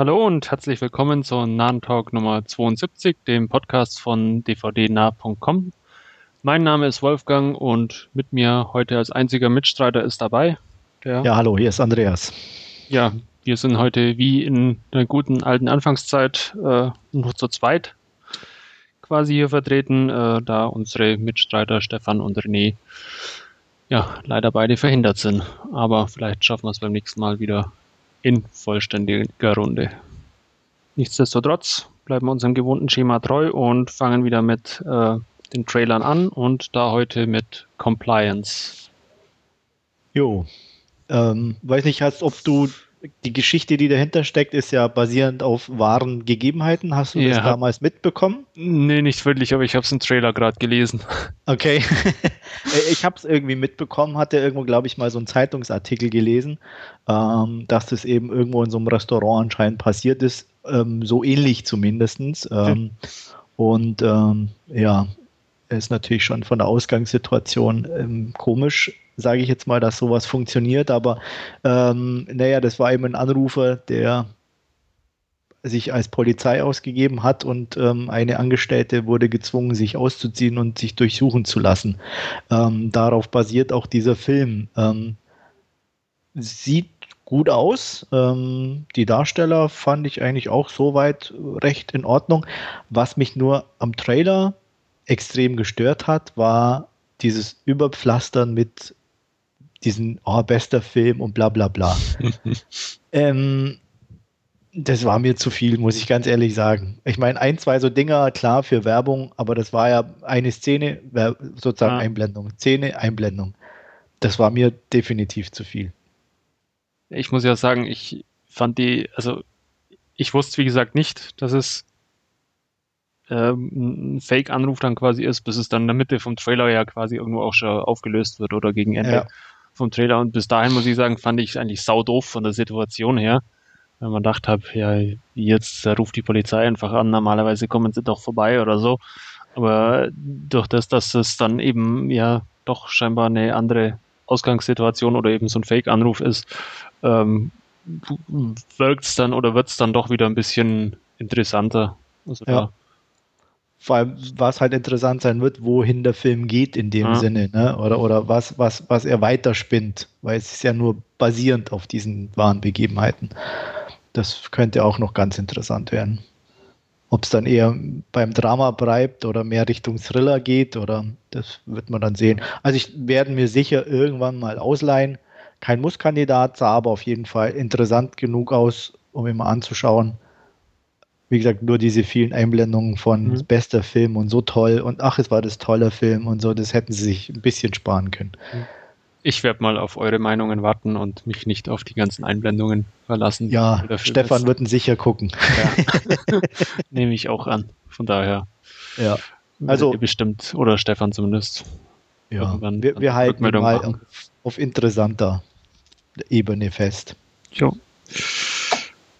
Hallo und herzlich willkommen zur Nahen Talk Nummer 72, dem Podcast von dvdnah.com. Mein Name ist Wolfgang und mit mir heute als einziger Mitstreiter ist dabei der. Ja, hallo, hier ist Andreas. Ja, wir sind heute wie in der guten alten Anfangszeit äh, nur zu zweit quasi hier vertreten, äh, da unsere Mitstreiter Stefan und René ja leider beide verhindert sind. Aber vielleicht schaffen wir es beim nächsten Mal wieder in vollständiger Runde. Nichtsdestotrotz bleiben wir unserem gewohnten Schema treu und fangen wieder mit äh, den Trailern an und da heute mit Compliance. Jo, ähm, weiß nicht, als ob du die Geschichte, die dahinter steckt, ist ja basierend auf wahren Gegebenheiten. Hast du ja. das damals mitbekommen? Nee, nicht wirklich, aber ich habe es im Trailer gerade gelesen. Okay. ich habe es irgendwie mitbekommen, hatte irgendwo, glaube ich, mal so einen Zeitungsartikel gelesen, ähm, dass das eben irgendwo in so einem Restaurant anscheinend passiert ist. Ähm, so ähnlich zumindest. Ähm, und ähm, ja, ist natürlich schon von der Ausgangssituation ähm, komisch sage ich jetzt mal, dass sowas funktioniert. Aber ähm, naja, das war eben ein Anrufer, der sich als Polizei ausgegeben hat und ähm, eine Angestellte wurde gezwungen, sich auszuziehen und sich durchsuchen zu lassen. Ähm, darauf basiert auch dieser Film. Ähm, sieht gut aus. Ähm, die Darsteller fand ich eigentlich auch soweit recht in Ordnung. Was mich nur am Trailer extrem gestört hat, war dieses Überpflastern mit diesen, oh, bester Film und bla bla bla. ähm, das war mir zu viel, muss ich ganz ehrlich sagen. Ich meine, ein, zwei so Dinger, klar, für Werbung, aber das war ja eine Szene, sozusagen ja. Einblendung. Szene, Einblendung. Das war mir definitiv zu viel. Ich muss ja sagen, ich fand die, also ich wusste, wie gesagt, nicht, dass es ähm, ein Fake-Anruf dann quasi ist, bis es dann in der Mitte vom Trailer ja quasi irgendwo auch schon aufgelöst wird oder gegen Ende. Ja vom Trailer und bis dahin muss ich sagen, fand ich es eigentlich sau doof von der Situation her. Wenn man dachte habe, ja, jetzt ruft die Polizei einfach an, normalerweise kommen sie doch vorbei oder so. Aber durch das, dass es dann eben ja doch scheinbar eine andere Ausgangssituation oder eben so ein Fake-Anruf ist, ähm, wirkt es dann oder wird es dann doch wieder ein bisschen interessanter. Also ja vor allem, was halt interessant sein wird, wohin der Film geht in dem ja. Sinne, ne? Oder, oder was, was, was er weiterspinnt, weil es ist ja nur basierend auf diesen wahren Begebenheiten. Das könnte auch noch ganz interessant werden. Ob es dann eher beim Drama bleibt oder mehr Richtung Thriller geht, oder das wird man dann sehen. Also ich werde mir sicher irgendwann mal ausleihen. Kein Musskandidat, sah aber auf jeden Fall interessant genug aus, um ihn mal anzuschauen wie gesagt, nur diese vielen Einblendungen von mhm. bester Film und so toll und ach, es war das tolle Film und so, das hätten sie sich ein bisschen sparen können. Mhm. Ich werde mal auf eure Meinungen warten und mich nicht auf die ganzen Einblendungen verlassen. Ja, Stefan wird ihn sicher gucken. Ja. Nehme ich auch an. Von daher. Ja. Also bestimmt, oder Stefan zumindest. Ja, wir, wir halten mal auf, auf, interessanter Ebene fest. Jo.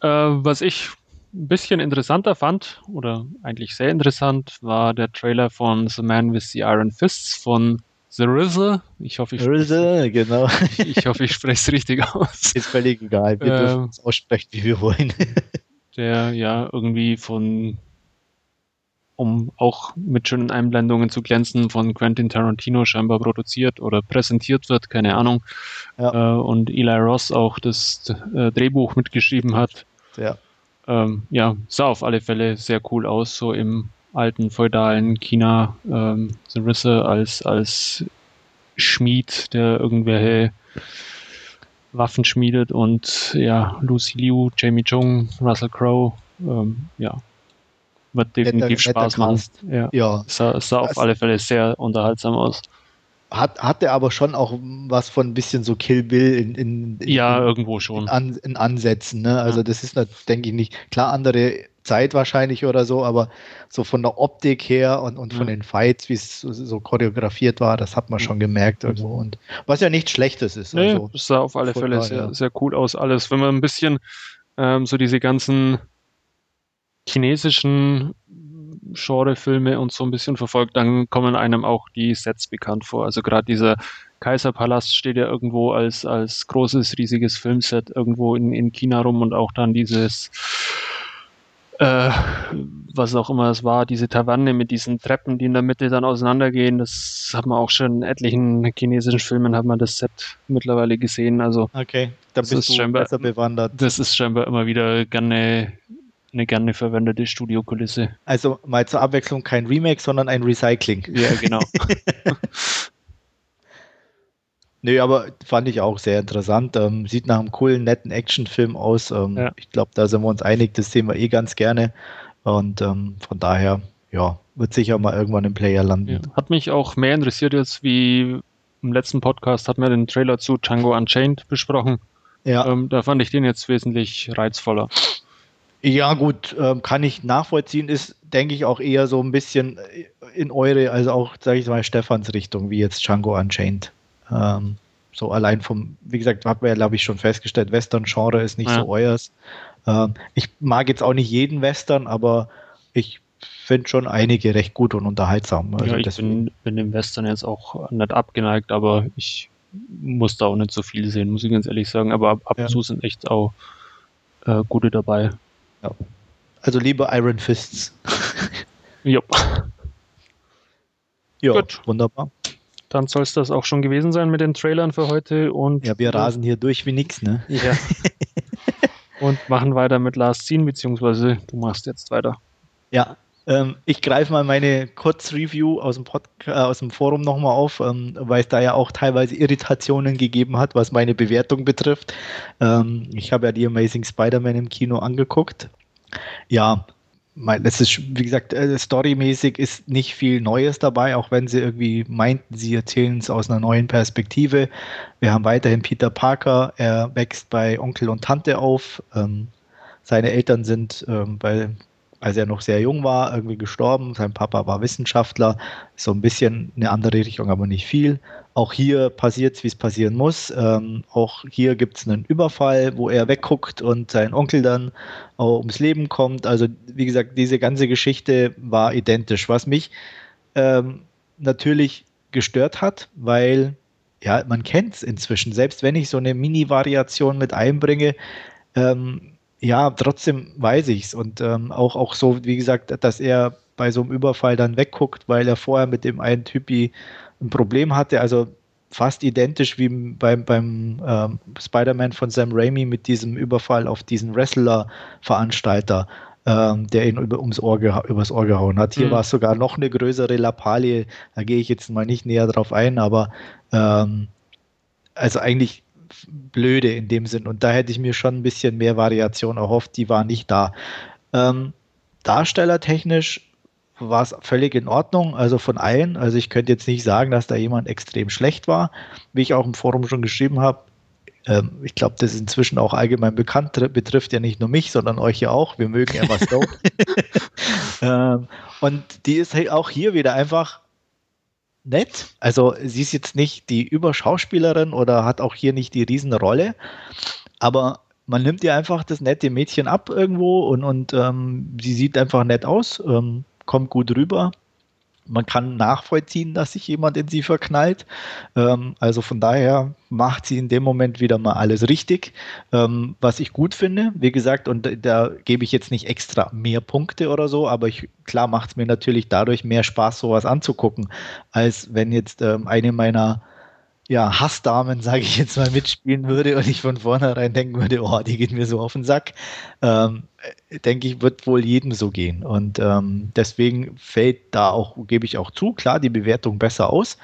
Äh, was ich ein bisschen interessanter fand, oder eigentlich sehr interessant, war der Trailer von The Man with the Iron Fists von The Rizzle. Ich hoffe, ich Rizzle, genau. Ich, ich hoffe, ich spreche es richtig aus. Ist völlig egal. Wir ähm, dürfen es aussprechen, wie wir wollen. der ja irgendwie von, um auch mit schönen Einblendungen zu glänzen, von Quentin Tarantino scheinbar produziert oder präsentiert wird, keine Ahnung. Ja. Äh, und Eli Ross auch das äh, Drehbuch mitgeschrieben hat. Ja ähm, ja, sah auf alle Fälle sehr cool aus, so im alten feudalen China. Ähm, Risse als, als Schmied, der irgendwelche Waffen schmiedet und ja, Lucy Liu, Jamie Chung, Russell Crowe, ähm, ja, wird definitiv netter, Spaß netter machen. Ja, ja. Sah, sah auf alle Fälle sehr unterhaltsam aus hat, hatte aber schon auch was von ein bisschen so Kill Bill in, in, in ja irgendwo schon in, An, in Ansätzen. Ne? Also ja. das ist, denke ich nicht klar andere Zeit wahrscheinlich oder so, aber so von der Optik her und, und von ja. den Fights, wie es so, so, choreografiert war, das hat man schon gemerkt irgendwo. Und was ja nichts Schlechtes ist. Nee, also, das sah auf alle Fälle da, sehr, ja. sehr cool aus alles. Wenn man ein bisschen ähm, so diese ganzen chinesischen Genrefilme und so ein bisschen verfolgt, dann kommen einem auch die Sets bekannt vor. Also gerade dieser Kaiserpalast steht ja irgendwo als, als großes, riesiges Filmset irgendwo in, in China rum und auch dann dieses äh, was auch immer es war, diese Taverne mit diesen Treppen, die in der Mitte dann auseinandergehen, das hat man auch schon in etlichen chinesischen Filmen, hat man das Set mittlerweile gesehen. Also okay, da bist du scheinbar, besser bewandert. Das ist scheinbar immer wieder gerne eine gerne verwendete Studiokulisse. Also mal zur Abwechslung kein Remake, sondern ein Recycling. Ja, genau. Nö, aber fand ich auch sehr interessant. Ähm, sieht nach einem coolen, netten Actionfilm aus. Ähm, ja. Ich glaube, da sind wir uns einig, das sehen wir eh ganz gerne. Und ähm, von daher, ja, wird sicher mal irgendwann im Player landen. Ja. Hat mich auch mehr interessiert jetzt, wie im letzten Podcast hat man den Trailer zu Django Unchained besprochen. Ja. Ähm, da fand ich den jetzt wesentlich reizvoller. Ja, gut, ähm, kann ich nachvollziehen, ist, denke ich, auch eher so ein bisschen in eure, also auch, sage ich mal, Stefans Richtung, wie jetzt Django Unchained. Ähm, so allein vom, wie gesagt, hat man ja, glaube ich, schon festgestellt, Western-Genre ist nicht ja. so euers. Ähm, ich mag jetzt auch nicht jeden Western, aber ich finde schon einige recht gut und unterhaltsam. Also ja, ich bin, bin, dem Western jetzt auch nicht abgeneigt, aber ich muss da auch nicht so viel sehen, muss ich ganz ehrlich sagen. Aber ab, ab ja. und zu sind echt auch äh, gute dabei. Ja. Also lieber Iron Fists. Jupp. Ja, Gut. wunderbar. Dann soll es das auch schon gewesen sein mit den Trailern für heute. Und ja, wir rasen hier durch wie nix, ne? Ja. und machen weiter mit Last Scene, beziehungsweise du machst jetzt weiter. Ja, ähm, ich greife mal meine Kurzreview aus dem, äh, aus dem Forum nochmal auf, ähm, weil es da ja auch teilweise Irritationen gegeben hat, was meine Bewertung betrifft. Ähm, ich habe ja die Amazing Spider-Man im Kino angeguckt. Ja, das ist, wie gesagt, äh, storymäßig ist nicht viel Neues dabei, auch wenn sie irgendwie meinten, sie erzählen es aus einer neuen Perspektive. Wir haben weiterhin Peter Parker, er wächst bei Onkel und Tante auf. Ähm, seine Eltern sind ähm, bei als er noch sehr jung war, irgendwie gestorben. Sein Papa war Wissenschaftler, so ein bisschen eine andere Richtung, aber nicht viel. Auch hier passiert es, wie es passieren muss. Ähm, auch hier gibt es einen Überfall, wo er wegguckt und sein Onkel dann ums Leben kommt. Also wie gesagt, diese ganze Geschichte war identisch, was mich ähm, natürlich gestört hat, weil ja, man kennt es inzwischen. Selbst wenn ich so eine Mini-Variation mit einbringe, ähm, ja, trotzdem weiß ich es. Und ähm, auch, auch so, wie gesagt, dass er bei so einem Überfall dann wegguckt, weil er vorher mit dem einen Typi ein Problem hatte. Also fast identisch wie beim, beim ähm, Spider-Man von Sam Raimi mit diesem Überfall auf diesen Wrestler-Veranstalter, ähm, der ihn über, ums Ohr übers Ohr gehauen hat. Hier mhm. war es sogar noch eine größere Lappalie, da gehe ich jetzt mal nicht näher drauf ein, aber ähm, also eigentlich blöde in dem Sinn. Und da hätte ich mir schon ein bisschen mehr Variation erhofft, die war nicht da. Ähm, darstellertechnisch war es völlig in Ordnung, also von allen. Also ich könnte jetzt nicht sagen, dass da jemand extrem schlecht war, wie ich auch im Forum schon geschrieben habe. Ähm, ich glaube, das ist inzwischen auch allgemein bekannt, betrifft ja nicht nur mich, sondern euch ja auch. Wir mögen Emma Stone. ähm, und die ist halt auch hier wieder einfach nett. Also sie ist jetzt nicht die Überschauspielerin oder hat auch hier nicht die Riesenrolle, aber man nimmt ihr einfach das nette Mädchen ab irgendwo und, und ähm, sie sieht einfach nett aus, ähm, kommt gut rüber man kann nachvollziehen, dass sich jemand in sie verknallt. Ähm, also von daher macht sie in dem Moment wieder mal alles richtig, ähm, was ich gut finde. Wie gesagt, und da gebe ich jetzt nicht extra mehr Punkte oder so, aber ich, klar macht es mir natürlich dadurch mehr Spaß, sowas anzugucken, als wenn jetzt ähm, eine meiner ja, Hassdamen, sage ich jetzt mal, mitspielen würde und ich von vornherein denken würde, oh, die geht mir so auf den Sack, ähm, denke ich, wird wohl jedem so gehen. Und ähm, deswegen fällt da auch, gebe ich auch zu, klar, die Bewertung besser aus,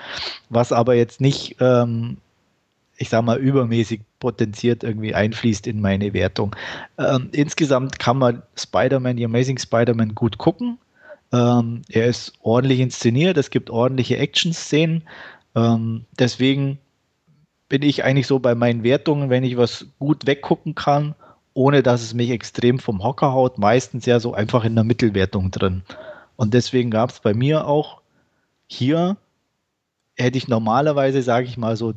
was aber jetzt nicht, ähm, ich sage mal, übermäßig potenziert irgendwie einfließt in meine Wertung. Ähm, insgesamt kann man Spider-Man, die Amazing Spider-Man gut gucken. Ähm, er ist ordentlich inszeniert, es gibt ordentliche Action-Szenen. Ähm, deswegen bin ich eigentlich so bei meinen Wertungen, wenn ich was gut weggucken kann, ohne dass es mich extrem vom Hocker haut, meistens ja so einfach in der Mittelwertung drin. Und deswegen gab es bei mir auch hier, hätte ich normalerweise, sage ich mal, so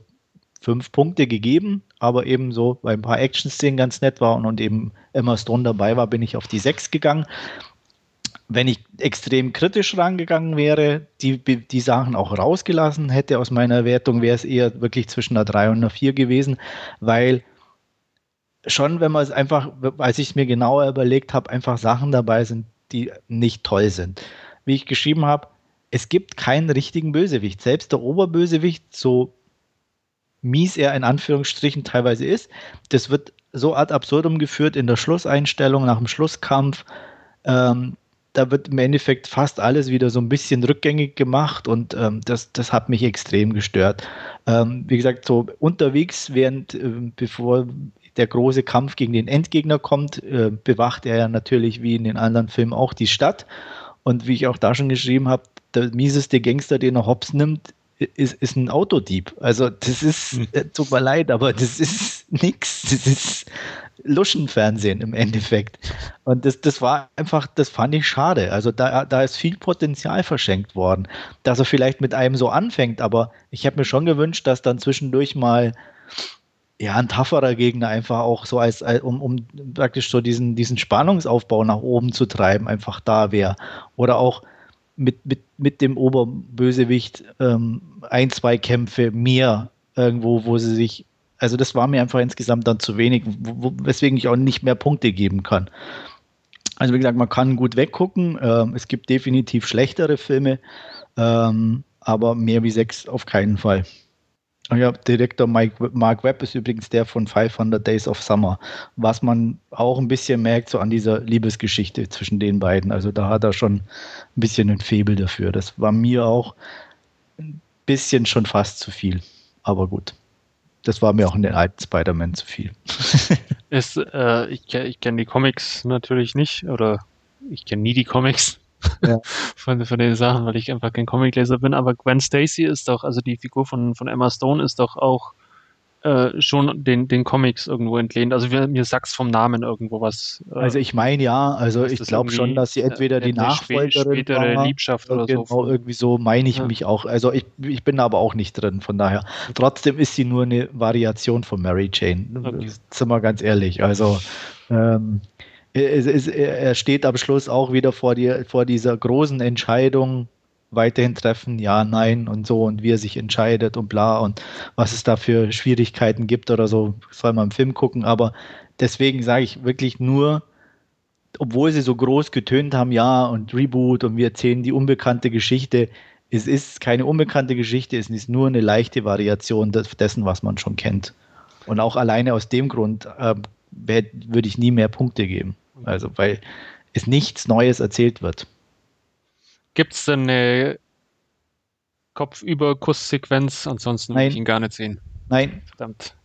fünf Punkte gegeben, aber eben so, weil ein paar Action-Szenen ganz nett waren und eben Emma Stone dabei war, bin ich auf die sechs gegangen wenn ich extrem kritisch rangegangen wäre, die, die Sachen auch rausgelassen hätte aus meiner Wertung, wäre es eher wirklich zwischen einer 3 und einer 4 gewesen, weil schon, wenn man es einfach, als ich es mir genauer überlegt habe, einfach Sachen dabei sind, die nicht toll sind. Wie ich geschrieben habe, es gibt keinen richtigen Bösewicht. Selbst der Oberbösewicht, so mies er in Anführungsstrichen teilweise ist, das wird so ad absurdum geführt in der Schlusseinstellung, nach dem Schlusskampf. Ähm, da wird im Endeffekt fast alles wieder so ein bisschen rückgängig gemacht und ähm, das, das hat mich extrem gestört. Ähm, wie gesagt, so unterwegs, während, äh, bevor der große Kampf gegen den Endgegner kommt, äh, bewacht er ja natürlich wie in den anderen Filmen auch die Stadt. Und wie ich auch da schon geschrieben habe, der mieseste Gangster, den er hops nimmt, ist, ist ein Autodieb. Also das ist, hm. äh, tut mir leid, aber das ist nichts. Das ist Luschenfernsehen im Endeffekt. Und das, das war einfach, das fand ich schade. Also da, da ist viel Potenzial verschenkt worden, dass er vielleicht mit einem so anfängt, aber ich habe mir schon gewünscht, dass dann zwischendurch mal ja, ein tougherer Gegner einfach auch so als, als um, um praktisch so diesen, diesen Spannungsaufbau nach oben zu treiben, einfach da wäre. Oder auch mit, mit, mit dem Oberbösewicht ähm, ein, zwei Kämpfe mehr irgendwo, wo sie sich, also das war mir einfach insgesamt dann zu wenig, wo, weswegen ich auch nicht mehr Punkte geben kann. Also wie gesagt, man kann gut weggucken. Ähm, es gibt definitiv schlechtere Filme, ähm, aber mehr wie sechs auf keinen Fall. Ja, Direktor Mike, Mark Webb ist übrigens der von 500 Days of Summer, was man auch ein bisschen merkt, so an dieser Liebesgeschichte zwischen den beiden. Also da hat er schon ein bisschen ein Febel dafür. Das war mir auch ein bisschen schon fast zu viel. Aber gut, das war mir auch in den alten Spider-Man zu viel. ist, äh, ich ich kenne die Comics natürlich nicht oder ich kenne nie die Comics ja. von, von den Sachen, weil ich einfach kein Comicleser bin. Aber Gwen Stacy ist doch, also die Figur von, von Emma Stone ist doch auch äh, schon den, den Comics irgendwo entlehnt. Also wir, mir sag's vom Namen irgendwo was. Äh, also ich meine ja, also ich glaube schon, dass sie entweder äh, die Nachfolgerin spätere war, Liebschaft oder genau, so. irgendwie so meine ich ja. mich auch. Also ich, ich bin aber auch nicht drin, von daher. Trotzdem ist sie nur eine Variation von Mary Jane. Okay. Sind wir ganz ehrlich. Also ähm, es, es, er steht am Schluss auch wieder vor, die, vor dieser großen Entscheidung, weiterhin treffen, ja, nein und so und wie er sich entscheidet und bla und was es da für Schwierigkeiten gibt oder so, soll man im Film gucken, aber deswegen sage ich wirklich nur, obwohl sie so groß getönt haben, ja, und Reboot und wir erzählen die unbekannte Geschichte, es ist keine unbekannte Geschichte, es ist nur eine leichte Variation dessen, was man schon kennt. Und auch alleine aus dem Grund äh, würde ich nie mehr Punkte geben. Also, weil es nichts Neues erzählt wird. Gibt es denn eine Kopfüber-Kusssequenz? Ansonsten Nein. will ich ihn gar nicht sehen. Nein. Verdammt.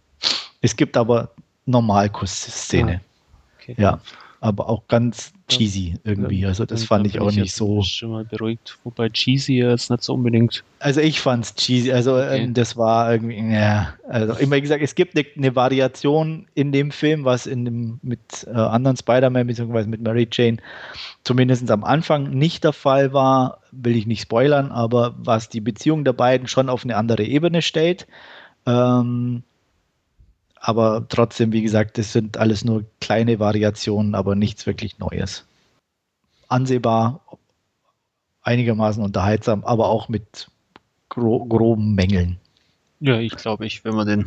Es gibt aber Normalkuss-Szene. Ah, okay. Ja aber auch ganz cheesy irgendwie. Also das fand ich auch ich nicht so. Schon mal beruhigt, wobei cheesy jetzt nicht so unbedingt. Also ich fand es cheesy. Also okay. ähm, das war irgendwie, ja. Also immer gesagt, es gibt eine, eine, Variation in dem Film, was in dem mit äh, anderen Spider-Man bzw. mit Mary Jane zumindest am Anfang nicht der Fall war, will ich nicht spoilern, aber was die Beziehung der beiden schon auf eine andere Ebene stellt. Ähm, aber trotzdem, wie gesagt, das sind alles nur kleine Variationen, aber nichts wirklich Neues. Ansehbar, einigermaßen unterhaltsam, aber auch mit gro groben Mängeln. Ja, ich glaube, ich, wenn man den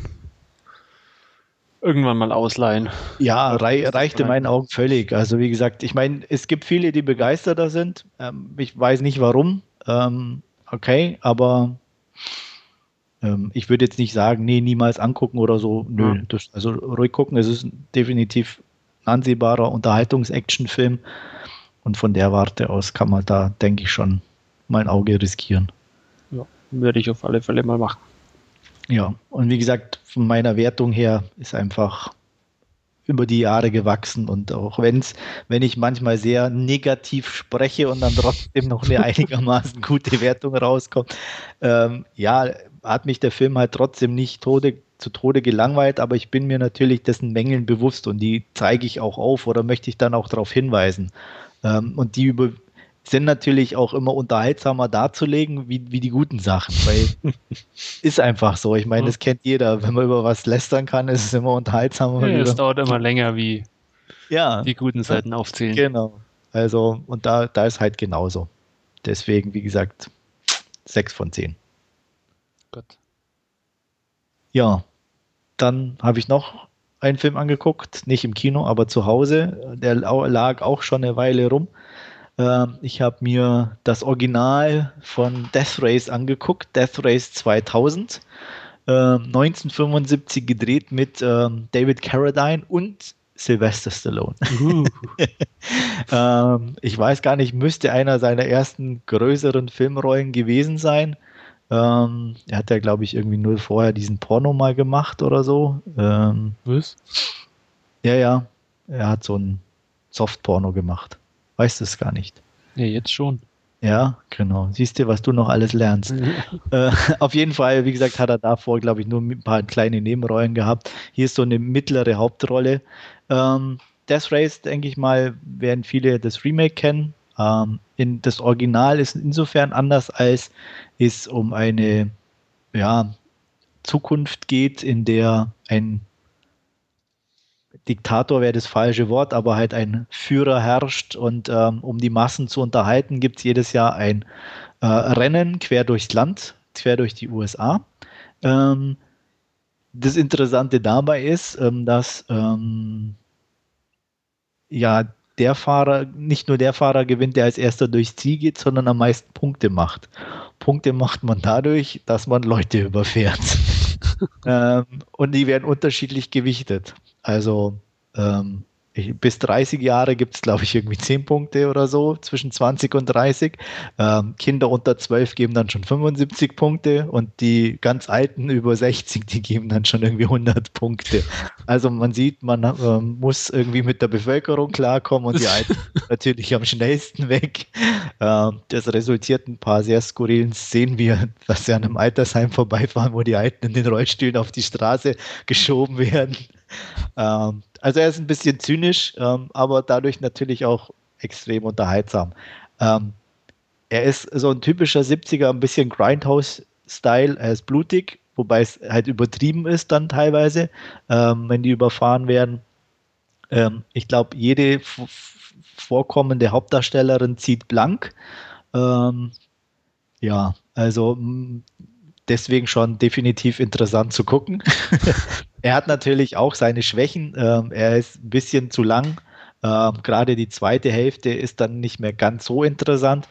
irgendwann mal ausleihen. Ja, rei reicht in meinen Augen völlig. Also wie gesagt, ich meine, es gibt viele, die begeisterter sind. Ähm, ich weiß nicht warum. Ähm, okay, aber ähm, ich würde jetzt nicht sagen, nee, niemals angucken oder so. Nö, ja. das, also ruhig gucken. Es ist definitiv ein ansehbarer Unterhaltungs-Action-Film. Und von der Warte aus kann man da, denke ich, schon mein Auge riskieren. Ja, würde ich auf alle Fälle mal machen. Ja, und wie gesagt, von meiner Wertung her ist einfach über die Jahre gewachsen und auch wenn's, wenn ich manchmal sehr negativ spreche und dann trotzdem noch eine einigermaßen gute Wertung rauskommt, ähm, ja, hat mich der Film halt trotzdem nicht tode, zu Tode gelangweilt, aber ich bin mir natürlich dessen Mängeln bewusst und die zeige ich auch auf oder möchte ich dann auch darauf hinweisen. Ähm, und die über, sind natürlich auch immer unterhaltsamer darzulegen, wie, wie die guten Sachen, weil ist einfach so. Ich meine, das kennt jeder. Wenn man über was lästern kann, ist es immer unterhaltsamer. Ja, es dauert immer länger, wie ja, die guten Seiten aufzählen. Genau. Also, und da, da ist halt genauso. Deswegen, wie gesagt, 6 von 10. Gott. Ja, dann habe ich noch einen Film angeguckt, nicht im Kino, aber zu Hause. Der lag auch schon eine Weile rum. Ähm, ich habe mir das Original von Death Race angeguckt, Death Race 2000, 1975 ähm, gedreht mit ähm, David Carradine und Sylvester Stallone. Uh. ich weiß gar nicht, müsste einer seiner ersten größeren Filmrollen gewesen sein. Ähm, er hat ja, glaube ich, irgendwie nur vorher diesen Porno mal gemacht oder so. Ähm, Was? Ja, ja. Er hat so ein Softporno gemacht. Weißt du es gar nicht? Ja, jetzt schon. Ja, genau. Siehst du, was du noch alles lernst. äh, auf jeden Fall, wie gesagt, hat er davor, glaube ich, nur ein paar kleine Nebenrollen gehabt. Hier ist so eine mittlere Hauptrolle. Ähm, Death Race, denke ich mal, werden viele das Remake kennen. Ähm, in, das Original ist insofern anders, als es um eine ja, Zukunft geht, in der ein Diktator wäre das falsche Wort, aber halt ein Führer herrscht und ähm, um die Massen zu unterhalten, gibt es jedes Jahr ein äh, Rennen quer durchs Land, quer durch die USA. Ähm, das Interessante dabei ist, ähm, dass ähm, ja der Fahrer, nicht nur der Fahrer gewinnt, der als erster durchs Ziel geht, sondern am meisten Punkte macht. Punkte macht man dadurch, dass man Leute überfährt. ähm, und die werden unterschiedlich gewichtet. Also ähm, bis 30 Jahre gibt es, glaube ich, irgendwie 10 Punkte oder so, zwischen 20 und 30. Ähm, Kinder unter 12 geben dann schon 75 Punkte und die ganz Alten über 60, die geben dann schon irgendwie 100 Punkte. Also man sieht, man ähm, muss irgendwie mit der Bevölkerung klarkommen und die Alten natürlich am schnellsten weg. Ähm, das resultiert in ein paar sehr skurrilen Szenen, wie dass sie an einem Altersheim vorbeifahren, wo die Alten in den Rollstühlen auf die Straße geschoben werden. Ähm, also er ist ein bisschen zynisch, ähm, aber dadurch natürlich auch extrem unterhaltsam. Ähm, er ist so ein typischer 70er, ein bisschen Grindhouse-Style. Er ist blutig, wobei es halt übertrieben ist dann teilweise, ähm, wenn die überfahren werden. Ähm, ich glaube, jede vorkommende Hauptdarstellerin zieht blank. Ähm, ja, also deswegen schon definitiv interessant zu gucken. er hat natürlich auch seine Schwächen. Ähm, er ist ein bisschen zu lang. Ähm, Gerade die zweite Hälfte ist dann nicht mehr ganz so interessant.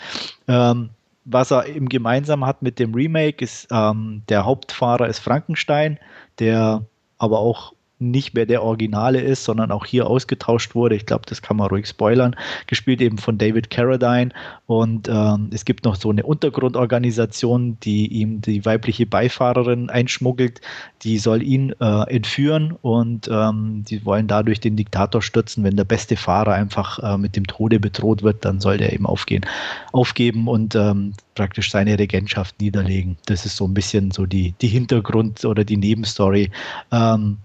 Ähm, was er im gemeinsam hat mit dem Remake ist, ähm, der Hauptfahrer ist Frankenstein, der aber auch nicht mehr der Originale ist, sondern auch hier ausgetauscht wurde. Ich glaube, das kann man ruhig spoilern. Gespielt eben von David Carradine. Und ähm, es gibt noch so eine Untergrundorganisation, die ihm die weibliche Beifahrerin einschmuggelt. Die soll ihn äh, entführen und ähm, die wollen dadurch den Diktator stürzen. Wenn der beste Fahrer einfach äh, mit dem Tode bedroht wird, dann soll der eben aufgehen, aufgeben und ähm, praktisch seine Regentschaft niederlegen. Das ist so ein bisschen so die, die Hintergrund- oder die Nebenstory. Ähm,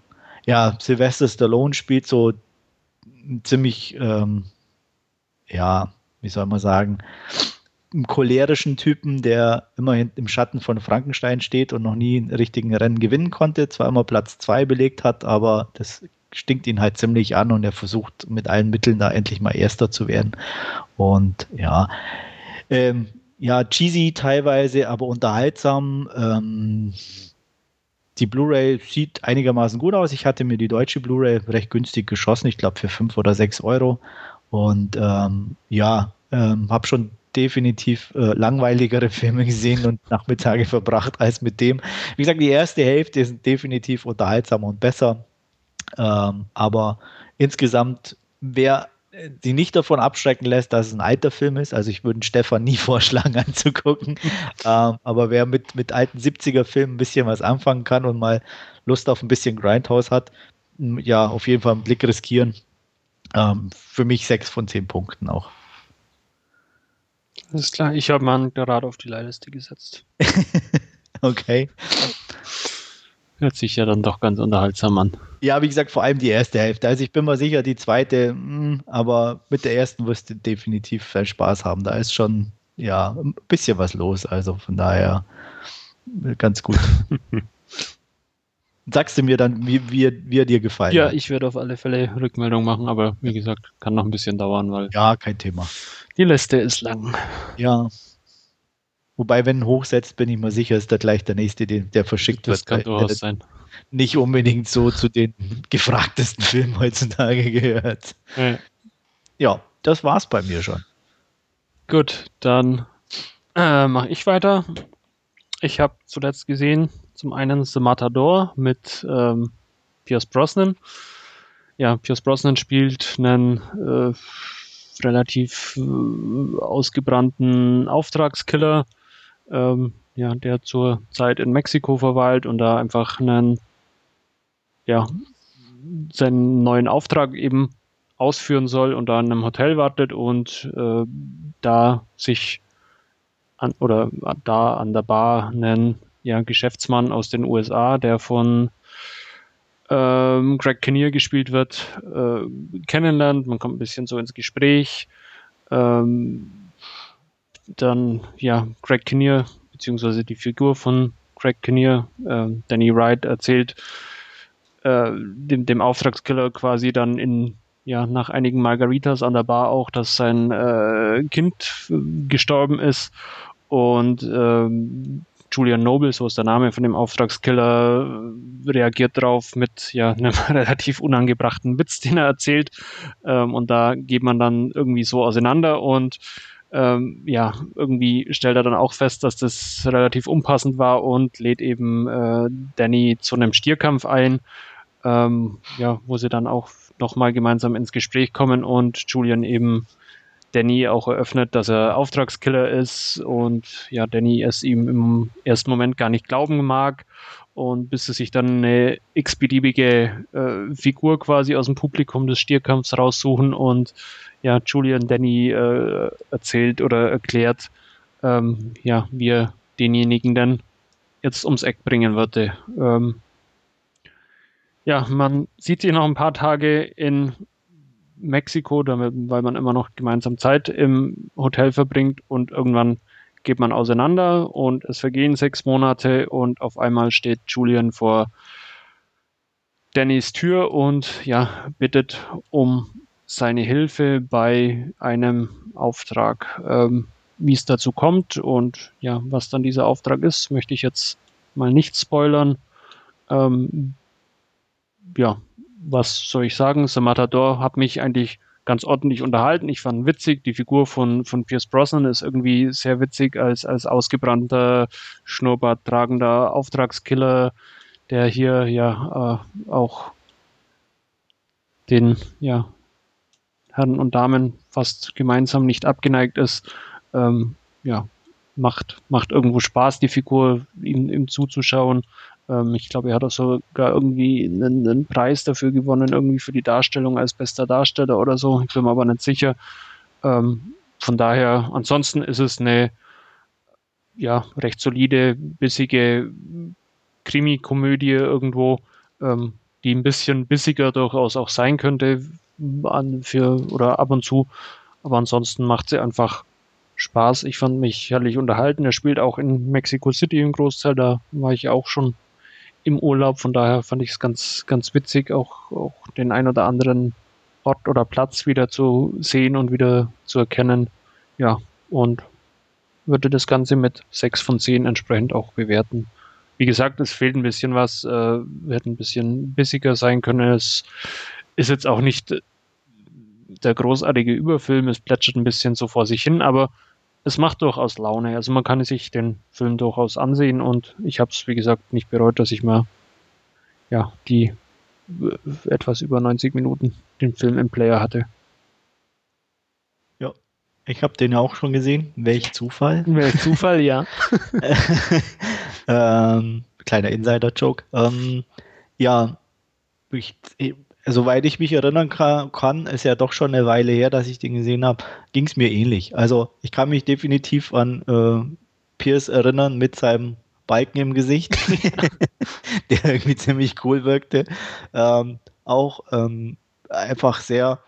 ja, Sylvester Stallone spielt so ziemlich, ähm, ja, wie soll man sagen, einen cholerischen Typen, der immerhin im Schatten von Frankenstein steht und noch nie einen richtigen Rennen gewinnen konnte, zwar immer Platz zwei belegt hat, aber das stinkt ihn halt ziemlich an und er versucht mit allen Mitteln da endlich mal Erster zu werden. Und ja, ähm, ja, cheesy teilweise, aber unterhaltsam. Ähm, die Blu-ray sieht einigermaßen gut aus. Ich hatte mir die deutsche Blu-ray recht günstig geschossen, ich glaube für 5 oder 6 Euro. Und ähm, ja, ähm, habe schon definitiv äh, langweiligere Filme gesehen und Nachmittage verbracht als mit dem. Wie gesagt, die erste Hälfte ist definitiv unterhaltsamer und besser. Ähm, aber insgesamt, wer die nicht davon abschrecken lässt, dass es ein alter Film ist. Also ich würde Stefan nie vorschlagen anzugucken. ähm, aber wer mit, mit alten 70er-Filmen ein bisschen was anfangen kann und mal Lust auf ein bisschen Grindhouse hat, ja, auf jeden Fall einen Blick riskieren. Ähm, für mich sechs von zehn Punkten auch. Alles klar, ich habe mal gerade auf die Leihliste gesetzt. okay. Hört sich ja dann doch ganz unterhaltsam an. Ja, wie gesagt, vor allem die erste Hälfte. Also ich bin mir sicher, die zweite, mh, hm, aber mit der ersten wirst du definitiv viel Spaß haben. Da ist schon, ja, ein bisschen was los. Also von daher ganz gut. Sagst du mir dann, wie, wie, wie er dir gefallen ja, hat? Ja, ich werde auf alle Fälle Rückmeldung machen, aber wie gesagt, kann noch ein bisschen dauern, weil. Ja, kein Thema. Die Liste ist lang. Ja, Wobei, wenn hochsetzt, bin ich mir sicher, ist da gleich der nächste, der, der verschickt das wird. Das kann durchaus sein. nicht unbedingt so zu den gefragtesten Filmen heutzutage gehört. Ja, ja das war's bei mir schon. Gut, dann äh, mache ich weiter. Ich habe zuletzt gesehen, zum einen The Matador mit ähm, Pierce Brosnan. Ja, Pierce Brosnan spielt einen äh, relativ äh, ausgebrannten Auftragskiller, ähm, ja, der zur Zeit in Mexiko verweilt und da einfach einen, ja, seinen neuen Auftrag eben ausführen soll und da in einem Hotel wartet und äh, da sich an, oder da an der Bar einen ja, Geschäftsmann aus den USA, der von ähm, Greg Kinnear gespielt wird, äh, kennenlernt. Man kommt ein bisschen so ins Gespräch. Ähm, dann, ja, Greg Kinnear, beziehungsweise die Figur von Greg Kinnear, äh, Danny Wright, erzählt äh, dem, dem Auftragskiller quasi dann in ja, nach einigen Margaritas an der Bar auch, dass sein äh, Kind gestorben ist und ähm, Julian Noble, so ist der Name von dem Auftragskiller, reagiert darauf mit ja, einem relativ unangebrachten Witz, den er erzählt. Ähm, und da geht man dann irgendwie so auseinander und ähm, ja, irgendwie stellt er dann auch fest, dass das relativ unpassend war und lädt eben äh, Danny zu einem Stierkampf ein, ähm, ja, wo sie dann auch nochmal gemeinsam ins Gespräch kommen und Julian eben Danny auch eröffnet, dass er Auftragskiller ist und ja, Danny es ihm im ersten Moment gar nicht glauben mag und bis sie sich dann eine x-beliebige äh, Figur quasi aus dem Publikum des Stierkampfs raussuchen und ja, Julian Danny äh, erzählt oder erklärt, ähm, ja, wie er denjenigen dann jetzt ums Eck bringen würde. Ähm, ja, man sieht sich noch ein paar Tage in Mexiko, damit, weil man immer noch gemeinsam Zeit im Hotel verbringt und irgendwann geht man auseinander und es vergehen sechs Monate und auf einmal steht Julian vor Dannys Tür und ja, bittet um seine Hilfe bei einem Auftrag. Ähm, wie es dazu kommt und ja, was dann dieser Auftrag ist, möchte ich jetzt mal nicht spoilern. Ähm, ja, was soll ich sagen? The Matador hat mich eigentlich ganz ordentlich unterhalten. Ich fand witzig. Die Figur von, von Pierce Brosnan ist irgendwie sehr witzig als, als ausgebrannter, schnurrbarttragender Auftragskiller, der hier ja äh, auch den ja, Herren und Damen fast gemeinsam nicht abgeneigt ist. Ähm, ja, macht, macht irgendwo Spaß, die Figur ihm, ihm zuzuschauen. Ähm, ich glaube, er hat auch sogar irgendwie einen, einen, Preis dafür gewonnen, irgendwie für die Darstellung als bester Darsteller oder so. Ich bin mir aber nicht sicher. Ähm, von daher, ansonsten ist es eine ja, recht solide, bissige Krimi-Komödie irgendwo, ähm, die ein bisschen bissiger durchaus auch sein könnte an, für, oder ab und zu. Aber ansonsten macht sie einfach Spaß. Ich fand mich herrlich unterhalten. Er spielt auch in Mexico City im Großteil. Da war ich auch schon im Urlaub. Von daher fand ich es ganz, ganz witzig, auch, auch den ein oder anderen Ort oder Platz wieder zu sehen und wieder zu erkennen. Ja, und würde das Ganze mit 6 von 10 entsprechend auch bewerten. Wie gesagt, es fehlt ein bisschen was, äh, hätte ein bisschen bissiger sein können. Es ist jetzt auch nicht der großartige Überfilm, es plätschert ein bisschen so vor sich hin, aber es macht durchaus Laune. Also man kann sich den Film durchaus ansehen und ich habe es, wie gesagt, nicht bereut, dass ich mal ja, die äh, etwas über 90 Minuten den Film im Player hatte. Ja, ich habe den ja auch schon gesehen. Welch Zufall. Welch Zufall, ja. ähm, kleiner Insider-Joke. Ähm, ja, ich, soweit ich mich erinnern kann, ist ja doch schon eine Weile her, dass ich den gesehen habe, ging es mir ähnlich. Also ich kann mich definitiv an äh, Pierce erinnern mit seinem Balken im Gesicht, der irgendwie ziemlich cool wirkte. Ähm, auch ähm, einfach sehr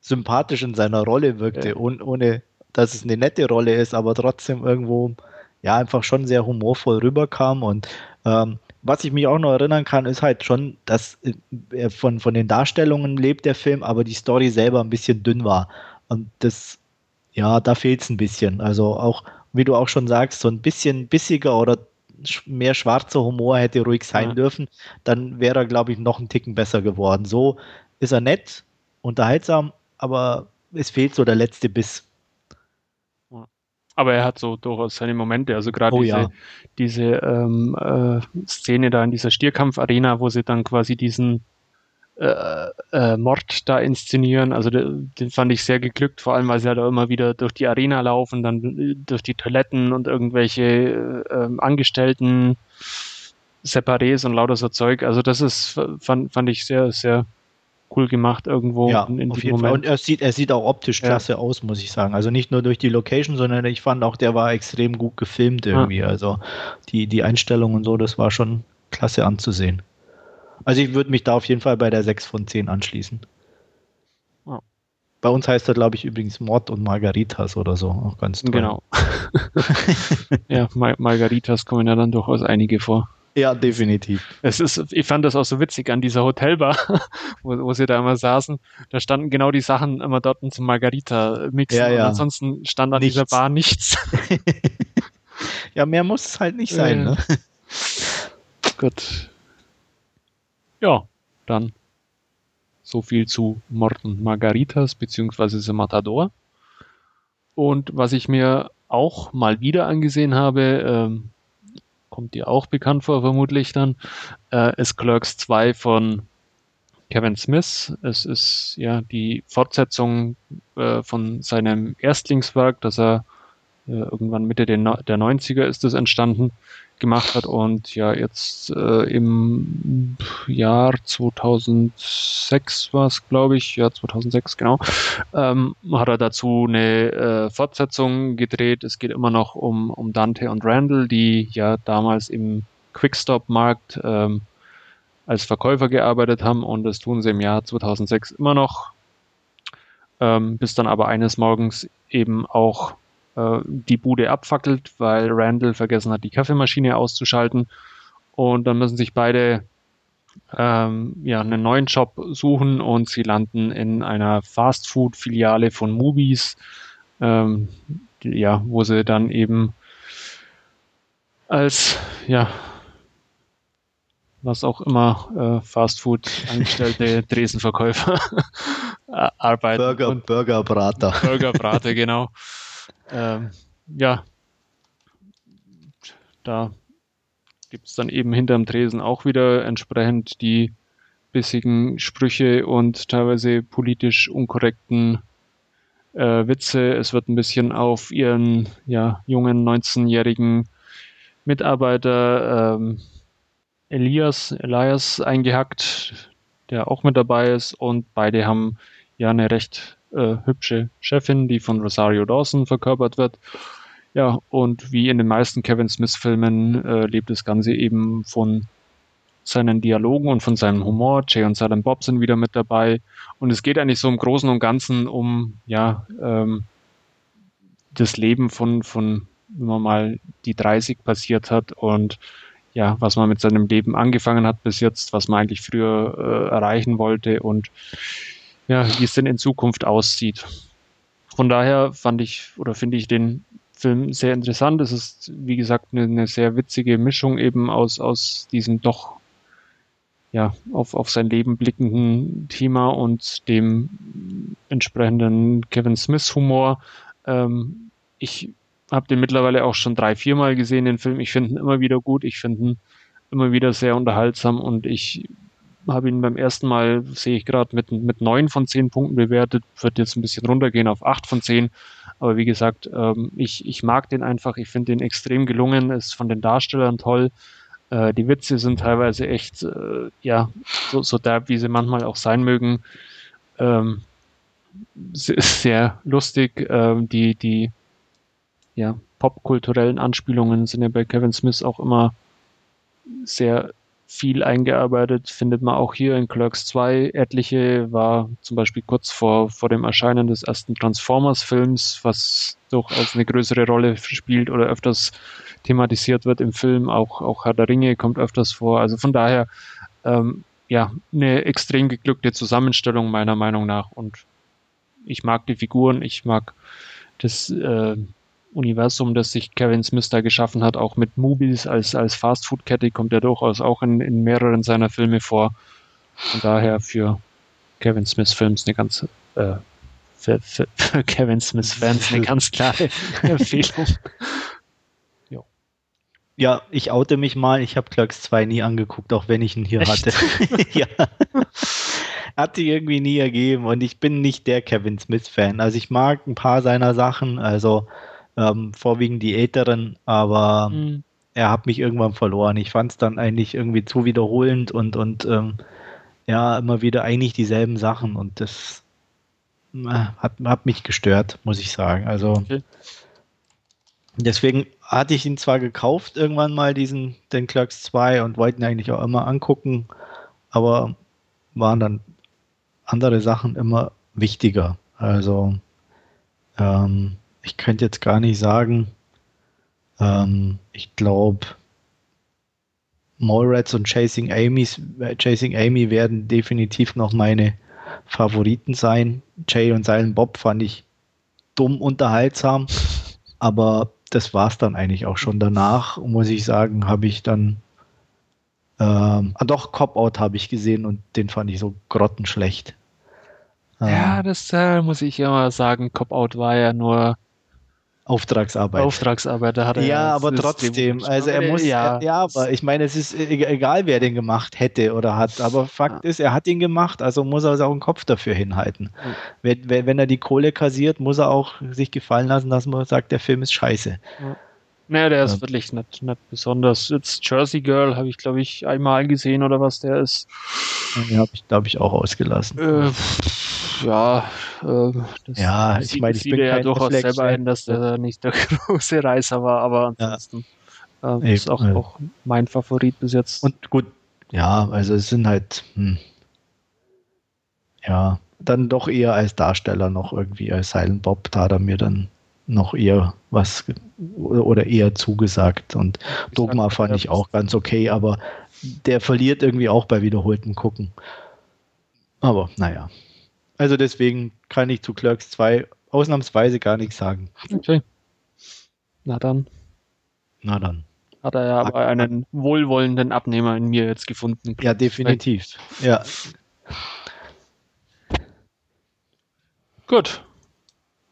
sympathisch in seiner Rolle wirkte, ja. ohne, ohne dass es eine nette Rolle ist, aber trotzdem irgendwo ja einfach schon sehr humorvoll rüberkam und ähm, was ich mich auch noch erinnern kann, ist halt schon, dass äh, von, von den Darstellungen lebt der Film, aber die Story selber ein bisschen dünn war. Und das, ja, da fehlt es ein bisschen. Also auch, wie du auch schon sagst, so ein bisschen bissiger oder mehr schwarzer Humor hätte ruhig sein ja. dürfen, dann wäre er, glaube ich, noch einen Ticken besser geworden. So ist er nett, unterhaltsam, aber es fehlt so der letzte Biss. Aber er hat so durchaus seine Momente. Also gerade oh, diese, ja. diese ähm, äh, Szene da in dieser Stierkampf-Arena, wo sie dann quasi diesen äh, äh, Mord da inszenieren. Also den, den fand ich sehr geglückt, vor allem weil sie halt auch immer wieder durch die Arena laufen, dann äh, durch die Toiletten und irgendwelche äh, ähm, Angestellten Separés und lauter so Zeug. Also das ist, fand, fand ich sehr, sehr cool gemacht irgendwo. Ja, in, in auf jeden Moment. Fall. Und er sieht, er sieht auch optisch klasse ja. aus, muss ich sagen. Also nicht nur durch die Location, sondern ich fand auch, der war extrem gut gefilmt irgendwie. Ja. Also die, die Einstellung und so, das war schon klasse anzusehen. Also ich würde mich da auf jeden Fall bei der 6 von 10 anschließen. Oh. Bei uns heißt er, glaube ich, übrigens Mord und Margaritas oder so. Auch ganz toll. Genau. ja, Mar Margaritas kommen ja dann durchaus einige vor. Ja, definitiv. Es ist, ich fand das auch so witzig an dieser Hotelbar, wo, wo sie da immer saßen. Da standen genau die Sachen immer dort zum Margarita-Mixen. Ja, ja. Ansonsten stand an nichts. dieser Bar nichts. ja, mehr muss es halt nicht sein. Äh, ne? Gut. Ja, dann so viel zu Mord und Margaritas beziehungsweise The Matador. Und was ich mir auch mal wieder angesehen habe, ähm, kommt dir auch bekannt vor, vermutlich dann, äh, ist Clerks 2 von Kevin Smith. Es ist ja die Fortsetzung äh, von seinem Erstlingswerk, das er äh, irgendwann Mitte der, der 90er ist es entstanden, gemacht hat und ja jetzt äh, im Jahr 2006 war es, glaube ich, ja 2006 genau, ähm, hat er dazu eine äh, Fortsetzung gedreht. Es geht immer noch um, um Dante und Randall, die ja damals im Quickstop-Markt ähm, als Verkäufer gearbeitet haben und das tun sie im Jahr 2006 immer noch, ähm, bis dann aber eines Morgens eben auch äh, die Bude abfackelt, weil Randall vergessen hat, die Kaffeemaschine auszuschalten. Und dann müssen sich beide ähm, ja, einen neuen Job suchen und sie landen in einer Fastfood-Filiale von Movies, ähm, ja, wo sie dann eben als, ja, was auch immer, äh, Fastfood-Angestellte Dresenverkäufer arbeiten. Burger, Burgerbrater. Burgerbrater, genau ähm, ja, da gibt es dann eben hinterm Tresen auch wieder entsprechend die bissigen Sprüche und teilweise politisch unkorrekten äh, Witze. Es wird ein bisschen auf ihren ja, jungen 19-jährigen Mitarbeiter ähm, Elias, Elias eingehackt, der auch mit dabei ist und beide haben ja eine recht äh, hübsche Chefin, die von Rosario Dawson verkörpert wird. Ja, und wie in den meisten Kevin Smith-Filmen äh, lebt das Ganze eben von seinen Dialogen und von seinem Humor. Jay und Silent Bob sind wieder mit dabei. Und es geht eigentlich so im Großen und Ganzen um, ja, ähm, das Leben von, von, wenn man mal die 30 passiert hat und ja, was man mit seinem Leben angefangen hat bis jetzt, was man eigentlich früher äh, erreichen wollte und ja, wie es denn in Zukunft aussieht. Von daher fand ich oder finde ich den Film sehr interessant. Es ist, wie gesagt, eine, eine, sehr witzige Mischung eben aus, aus diesem doch ja, auf, auf sein Leben blickenden Thema und dem entsprechenden Kevin Smith Humor. Ähm, ich habe den mittlerweile auch schon drei, viermal gesehen, den Film. Ich finde ihn immer wieder gut. Ich finde ihn immer wieder sehr unterhaltsam und ich habe ihn beim ersten Mal, sehe ich gerade, mit, mit neun von zehn Punkten bewertet, wird jetzt ein bisschen runtergehen auf acht von zehn. Aber wie gesagt, ähm, ich, ich mag den einfach, ich finde den extrem gelungen, ist von den Darstellern toll. Äh, die Witze sind teilweise echt, äh, ja, so, so derb, wie sie manchmal auch sein mögen. Ähm, sehr lustig. Ähm, die, die, ja, popkulturellen Anspielungen sind ja bei Kevin Smith auch immer sehr viel eingearbeitet, findet man auch hier in Clerks 2 etliche, war zum Beispiel kurz vor, vor dem Erscheinen des ersten Transformers-Films, was durchaus eine größere Rolle spielt oder öfters thematisiert wird im Film, auch, auch Herr der Ringe kommt öfters vor, also von daher, ähm, ja, eine extrem geglückte Zusammenstellung meiner Meinung nach. Und ich mag die Figuren, ich mag das, äh, Universum, das sich Kevin Smith da geschaffen hat, auch mit Movies als, als Fastfood-Kette, kommt er durchaus auch in, in mehreren seiner Filme vor. Von daher für Kevin Smith Films eine ganz äh, für, für, für Kevin Smith Fans eine ganz klare Empfehlung. Ja, ich oute mich mal. Ich habe Clerks 2 nie angeguckt, auch wenn ich ihn hier Echt? hatte. ja. Hat sich irgendwie nie ergeben und ich bin nicht der Kevin Smith-Fan. Also ich mag ein paar seiner Sachen, also ähm, vorwiegend die älteren, aber mhm. er hat mich irgendwann verloren. Ich fand es dann eigentlich irgendwie zu wiederholend und, und ähm, ja, immer wieder eigentlich dieselben Sachen und das äh, hat, hat mich gestört, muss ich sagen. Also okay. deswegen hatte ich ihn zwar gekauft, irgendwann mal diesen, den Clerks 2 und wollten eigentlich auch immer angucken, aber waren dann andere Sachen immer wichtiger. Also ähm, ich könnte jetzt gar nicht sagen, ähm, ich glaube, Mallrats und Chasing Amy's, Chasing Amy werden definitiv noch meine Favoriten sein. Jay und Silent Bob fand ich dumm unterhaltsam, aber das war es dann eigentlich auch schon. Danach, muss ich sagen, habe ich dann ähm, ah doch, Cop-Out habe ich gesehen und den fand ich so grottenschlecht. Ja, ähm, das äh, muss ich immer sagen. Cop-Out war ja nur Auftragsarbeit. Auftragsarbeit, da hat er ja, aber trotzdem, also er muss, ja. ja, aber ich meine, es ist e-, egal, wer den gemacht hätte oder hat, aber Fakt ja. ist, er hat ihn gemacht, also muss er auch einen Kopf dafür hinhalten. Ja. Wenn, wenn, er die Kohle kassiert, muss er auch sich gefallen lassen, dass man sagt, der Film ist scheiße. Ja. Naja, der ist wirklich nicht, nicht besonders. Jetzt Jersey Girl habe ich, glaube ich, einmal gesehen oder was der ist. Den habe ich, glaube ich, auch ausgelassen. Äh, ja, äh, das ja, ich meine, ich bin ja durchaus selber ein, dass der nicht der große Reißer war, aber ansonsten ja. äh, ist auch, auch mein Favorit bis jetzt. Und gut, ja, also es sind halt, hm, ja, dann doch eher als Darsteller noch irgendwie als Silent Bob, da hat er mir dann noch eher was oder eher zugesagt. Und Dogma fand ich auch ganz okay, aber der verliert irgendwie auch bei wiederholten Gucken. Aber naja. Also deswegen kann ich zu Clerks 2 ausnahmsweise gar nichts sagen. Okay. Na dann. Na dann. Hat er ja aber einen wohlwollenden Abnehmer in mir jetzt gefunden. Ja, definitiv. Ja. Gut.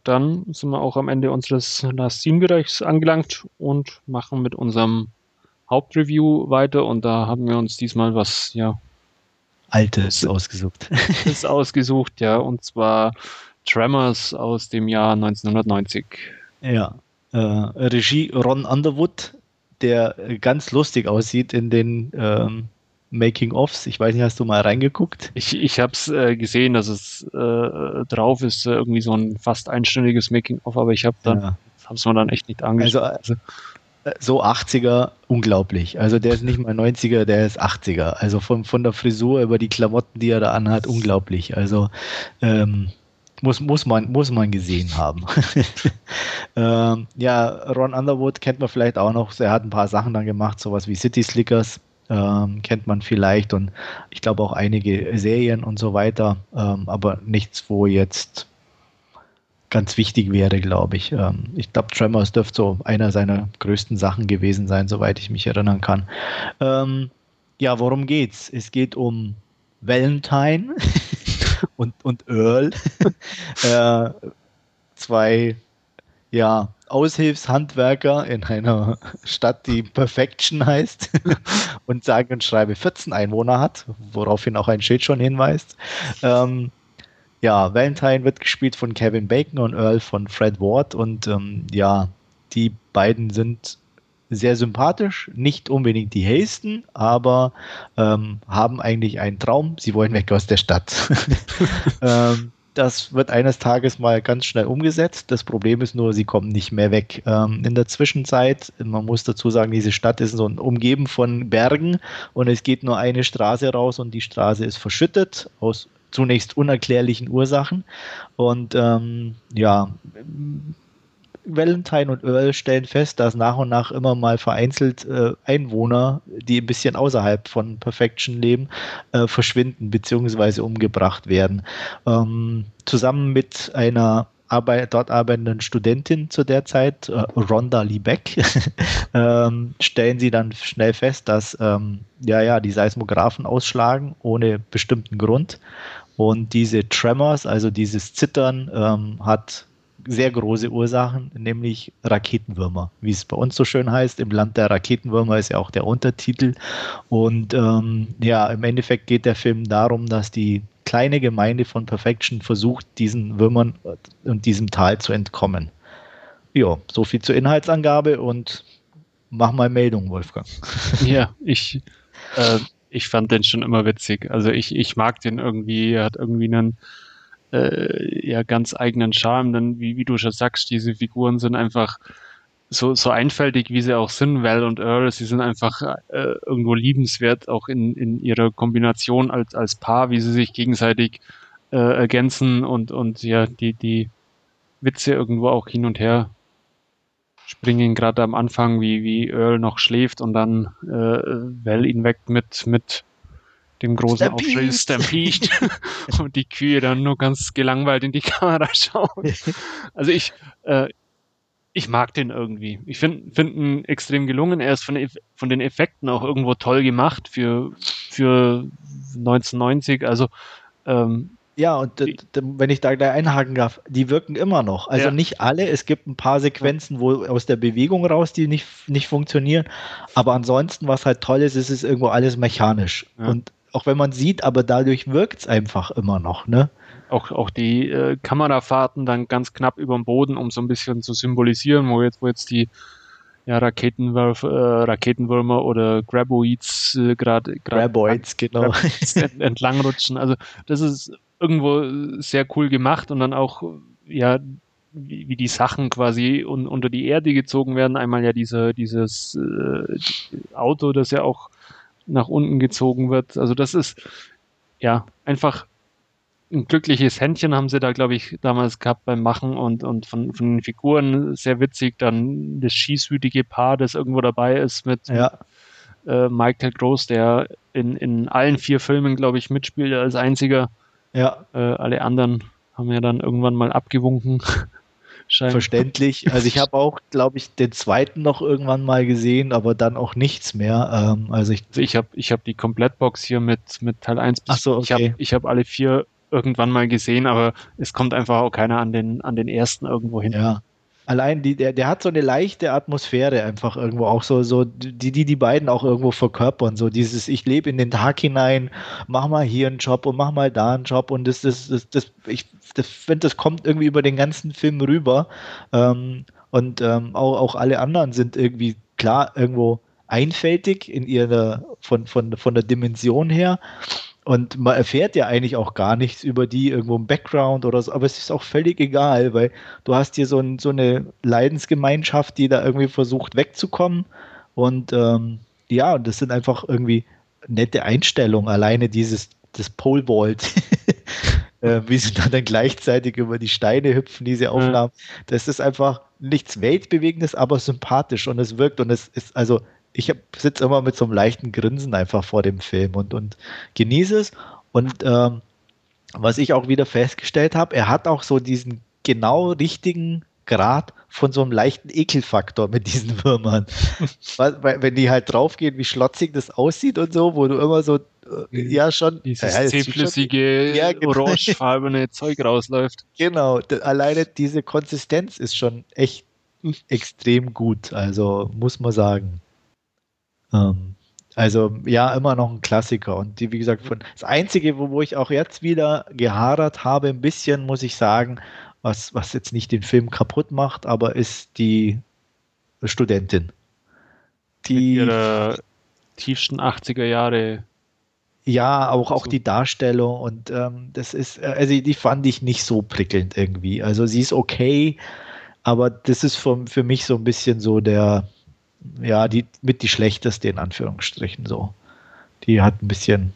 Dann sind wir auch am Ende unseres Last Scene-Bereichs angelangt und machen mit unserem Hauptreview weiter. Und da haben wir uns diesmal was, ja, Altes ausgesucht. Ist ausgesucht, ja, und zwar Tremors aus dem Jahr 1990. Ja, äh, Regie Ron Underwood, der ganz lustig aussieht in den ähm, Making-ofs. Ich weiß nicht, hast du mal reingeguckt? Ich, ich habe es äh, gesehen, dass es äh, drauf ist, irgendwie so ein fast einstündiges Making-of, aber ich habe dann, ja. hab's mir dann echt nicht angeschaut. Also, so 80er, unglaublich. Also der ist nicht mal 90er, der ist 80er. Also von, von der Frisur über die Klamotten, die er da anhat, unglaublich. Also ähm, muss, muss, man, muss man gesehen haben. ähm, ja, Ron Underwood kennt man vielleicht auch noch. Er hat ein paar Sachen dann gemacht, sowas wie City Slickers. Ähm, kennt man vielleicht und ich glaube auch einige Serien und so weiter, ähm, aber nichts, wo jetzt ganz wichtig wäre, glaube ich. Ähm, ich glaube, Tremors dürfte so einer seiner größten Sachen gewesen sein, soweit ich mich erinnern kann. Ähm, ja, worum geht's? Es geht um Valentine und, und Earl. äh, zwei ja, Aushilfshandwerker in einer Stadt, die Perfection heißt und sage und schreibe 14 Einwohner hat, woraufhin auch ein Schild schon hinweist. Ähm, ja, Valentine wird gespielt von Kevin Bacon und Earl von Fred Ward und ähm, ja, die beiden sind sehr sympathisch, nicht unbedingt die hellsten, aber ähm, haben eigentlich einen Traum. Sie wollen weg aus der Stadt. ähm, das wird eines Tages mal ganz schnell umgesetzt. Das Problem ist nur, sie kommen nicht mehr weg. Ähm, in der Zwischenzeit, man muss dazu sagen, diese Stadt ist so umgeben von Bergen und es geht nur eine Straße raus und die Straße ist verschüttet aus zunächst unerklärlichen Ursachen. Und ähm, ja, Valentine und Earl stellen fest, dass nach und nach immer mal vereinzelt äh, Einwohner, die ein bisschen außerhalb von Perfection leben, äh, verschwinden bzw. umgebracht werden. Ähm, zusammen mit einer arbeit, dort arbeitenden Studentin zu der Zeit, äh, Rhonda Liebeck, ähm, stellen sie dann schnell fest, dass ähm, ja, ja, die Seismographen ausschlagen ohne bestimmten Grund. Und diese Tremors, also dieses Zittern, ähm, hat sehr große Ursachen, nämlich Raketenwürmer, wie es bei uns so schön heißt. Im Land der Raketenwürmer ist ja auch der Untertitel. Und ähm, ja, im Endeffekt geht der Film darum, dass die kleine Gemeinde von Perfection versucht, diesen Würmern und diesem Tal zu entkommen. Ja, so viel zur Inhaltsangabe und mach mal Meldung, Wolfgang. Ja, ich, äh, ich fand den schon immer witzig. Also ich, ich mag den irgendwie, er hat irgendwie einen äh, ja ganz eigenen Charme, denn wie, wie du schon sagst, diese Figuren sind einfach so, so einfältig, wie sie auch sind, Val und Earl, sie sind einfach äh, irgendwo liebenswert, auch in, in ihrer Kombination als, als Paar, wie sie sich gegenseitig äh, ergänzen und, und ja, die, die Witze irgendwo auch hin und her springen, gerade am Anfang, wie, wie Earl noch schläft und dann äh, Val ihn weckt mit, mit dem großen Stampede. Aufschrei Stampede und die Kühe dann nur ganz gelangweilt in die Kamera schauen. Also ich, äh, ich mag den irgendwie. Ich finde find ihn extrem gelungen. Er ist von, von den Effekten auch irgendwo toll gemacht für, für 1990. Also ähm, ja, und wenn ich da gleich einhaken darf, die wirken immer noch. Also ja. nicht alle. Es gibt ein paar Sequenzen, wo aus der Bewegung raus, die nicht, nicht funktionieren. Aber ansonsten, was halt toll ist, ist es irgendwo alles mechanisch. Ja. Und auch wenn man sieht, aber dadurch wirkt es einfach immer noch, ne? Auch, auch die äh, Kamerafahrten dann ganz knapp über dem Boden, um so ein bisschen zu symbolisieren, wo jetzt, wo jetzt die ja, Raketenwürf, äh, Raketenwürmer oder Graboids äh, gerade Graboids, genau. Ent, entlangrutschen. Also das ist irgendwo sehr cool gemacht und dann auch ja wie, wie die Sachen quasi un, unter die Erde gezogen werden. Einmal ja diese, dieses äh, Auto, das ja auch nach unten gezogen wird. Also das ist ja einfach ein glückliches Händchen haben sie da, glaube ich, damals gehabt beim Machen und, und von, von den Figuren sehr witzig. Dann das schießwütige Paar, das irgendwo dabei ist mit ja. äh, Michael Gross, der in, in allen vier Filmen, glaube ich, mitspielt als einziger. Ja. Äh, alle anderen haben ja dann irgendwann mal abgewunken. Scheinbar. Verständlich. Also ich habe auch, glaube ich, den zweiten noch irgendwann mal gesehen, aber dann auch nichts mehr. Ähm, also ich, also ich habe ich hab die Komplettbox hier mit, mit Teil 1 bis Ach so, okay. ich habe ich hab alle vier irgendwann mal gesehen, aber es kommt einfach auch keiner an den, an den ersten irgendwo hin. Ja. Allein die, der, der hat so eine leichte Atmosphäre einfach irgendwo auch so, so die, die die beiden auch irgendwo verkörpern. So dieses, ich lebe in den Tag hinein, mach mal hier einen Job und mach mal da einen Job und das, das, das, das ich das finde, das kommt irgendwie über den ganzen Film rüber. Ähm, und ähm, auch, auch alle anderen sind irgendwie klar irgendwo einfältig in ihrer von, von, von der Dimension her. Und man erfährt ja eigentlich auch gar nichts über die irgendwo im Background oder so, aber es ist auch völlig egal, weil du hast hier so, ein, so eine Leidensgemeinschaft, die da irgendwie versucht wegzukommen. Und ähm, ja, und das sind einfach irgendwie nette Einstellungen. Alleine dieses das Pole Vault, äh, wie sie dann, dann gleichzeitig über die Steine hüpfen, diese Aufnahmen. Mhm. Das ist einfach nichts Weltbewegendes, aber sympathisch und es wirkt und es ist also ich sitze immer mit so einem leichten Grinsen einfach vor dem Film und, und genieße es. Und ähm, was ich auch wieder festgestellt habe, er hat auch so diesen genau richtigen Grad von so einem leichten Ekelfaktor mit diesen Würmern. wenn die halt draufgehen, wie schlotzig das aussieht und so, wo du immer so, äh, ja schon. Dieses ja, zähflüssige, ja, genau. orangefarbene Zeug rausläuft. Genau, alleine diese Konsistenz ist schon echt extrem gut, also muss man sagen. Ähm, also ja, immer noch ein Klassiker. Und die, wie gesagt, von, das Einzige, wo, wo ich auch jetzt wieder gehadert habe, ein bisschen, muss ich sagen, was, was jetzt nicht den Film kaputt macht, aber ist die Studentin. Die Mit ihrer tiefsten 80er Jahre. Ja, auch, auch die Darstellung und ähm, das ist, äh, also die fand ich nicht so prickelnd irgendwie. Also sie ist okay, aber das ist für, für mich so ein bisschen so der, ja, die mit die schlechteste in Anführungsstrichen so. Die hat ein bisschen,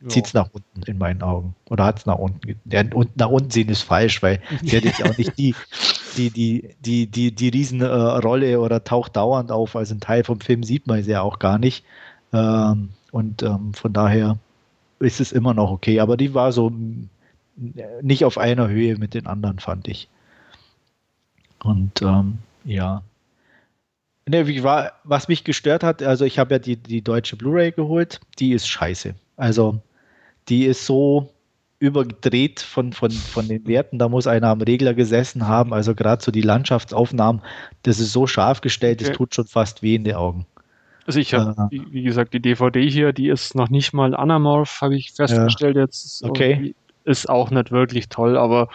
ja. zieht es nach unten in meinen Augen. Oder hat es nach unten. Der, und nach unten sehen ist falsch, weil sie hat jetzt auch nicht die, die, die, die, die, die Riesenrolle äh, oder taucht dauernd auf. Also ein Teil vom Film sieht man sie ja auch gar nicht. Ähm, und ähm, von daher ist es immer noch okay. Aber die war so nicht auf einer Höhe mit den anderen, fand ich. Und ähm, ja. Ne, wie war, was mich gestört hat, also ich habe ja die, die deutsche Blu-ray geholt, die ist scheiße. Also die ist so überdreht von, von, von den Werten, da muss einer am Regler gesessen haben. Also gerade so die Landschaftsaufnahmen, das ist so scharf gestellt, das okay. tut schon fast weh in die Augen. Also ich habe, äh, wie gesagt, die DVD hier, die ist noch nicht mal anamorph, habe ich festgestellt ja. jetzt. Okay. Ist auch nicht wirklich toll, aber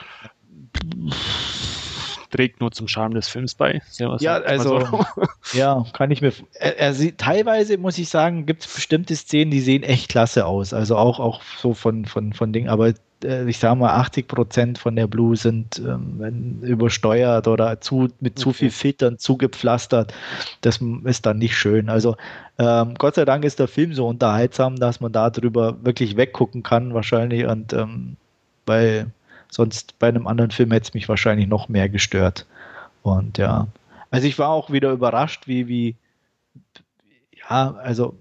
trägt nur zum Charme des Films bei. Ja, also, so. ja, kann ich mir. Er, er sieht, teilweise muss ich sagen, gibt es bestimmte Szenen, die sehen echt klasse aus. Also auch, auch so von, von, von Dingen, aber äh, ich sage mal, 80 Prozent von der Blue sind ähm, übersteuert oder zu, mit okay. zu viel Filtern zugepflastert. Das ist dann nicht schön. Also ähm, Gott sei Dank ist der Film so unterhaltsam, dass man darüber wirklich weggucken kann, wahrscheinlich. Und ähm, weil Sonst bei einem anderen Film hätte es mich wahrscheinlich noch mehr gestört. Und ja, also ich war auch wieder überrascht, wie, wie, ja, also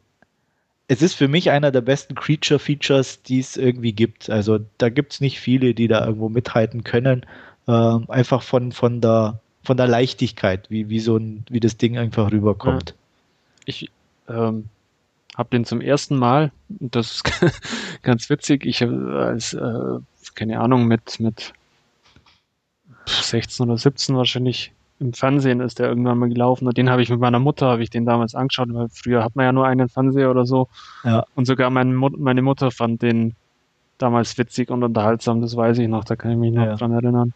es ist für mich einer der besten Creature-Features, die es irgendwie gibt. Also da gibt es nicht viele, die da irgendwo mithalten können. Ähm, einfach von, von, der, von der Leichtigkeit, wie, wie so ein, wie das Ding einfach rüberkommt. Ich ähm, habe den zum ersten Mal, das ist ganz witzig, ich habe als äh, keine Ahnung, mit, mit 16 oder 17 wahrscheinlich im Fernsehen ist der irgendwann mal gelaufen und den habe ich mit meiner Mutter, habe ich den damals angeschaut, weil früher hat man ja nur einen Fernseher oder so. Ja. Und sogar mein, meine Mutter fand den damals witzig und unterhaltsam, das weiß ich noch, da kann ich mich noch ja. dran erinnern.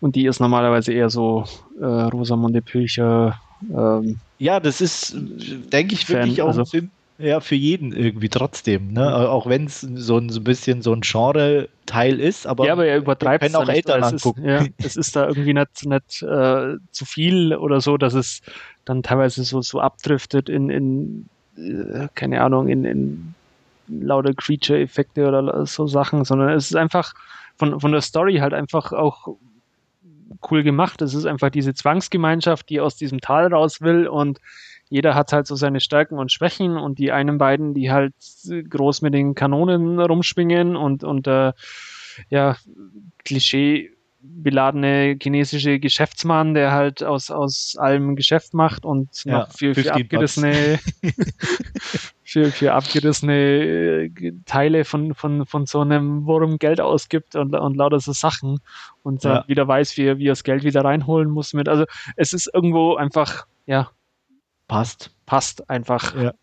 Und die ist normalerweise eher so äh, Rosamunde Pilcher. Ähm, ja, das ist, denke ich, wirklich Fan, auch also, ein Film, ja, für jeden irgendwie trotzdem, ne? Auch wenn es so ein, so ein bisschen so ein Genre-Teil ist, aber, ja, aber er übertreibt können auch Eltern angucken. Ist, ja, es ist da irgendwie nicht, nicht äh, zu viel oder so, dass es dann teilweise so, so abdriftet in, in äh, keine Ahnung, in, in lauter Creature-Effekte oder so Sachen, sondern es ist einfach von, von der Story halt einfach auch cool gemacht. Es ist einfach diese Zwangsgemeinschaft, die aus diesem Tal raus will und jeder hat halt so seine Stärken und Schwächen und die einen beiden, die halt groß mit den Kanonen rumschwingen und, und äh, ja, Klischee beladene chinesische Geschäftsmann, der halt aus, aus allem Geschäft macht und ja, noch für, für abgerissene, für, für abgerissene äh, Teile von, von, von so einem Wurm Geld ausgibt und, und lauter so Sachen und ja. wieder weiß, wie, wie er das Geld wieder reinholen muss mit. Also es ist irgendwo einfach, ja, passt. Passt einfach. Ja.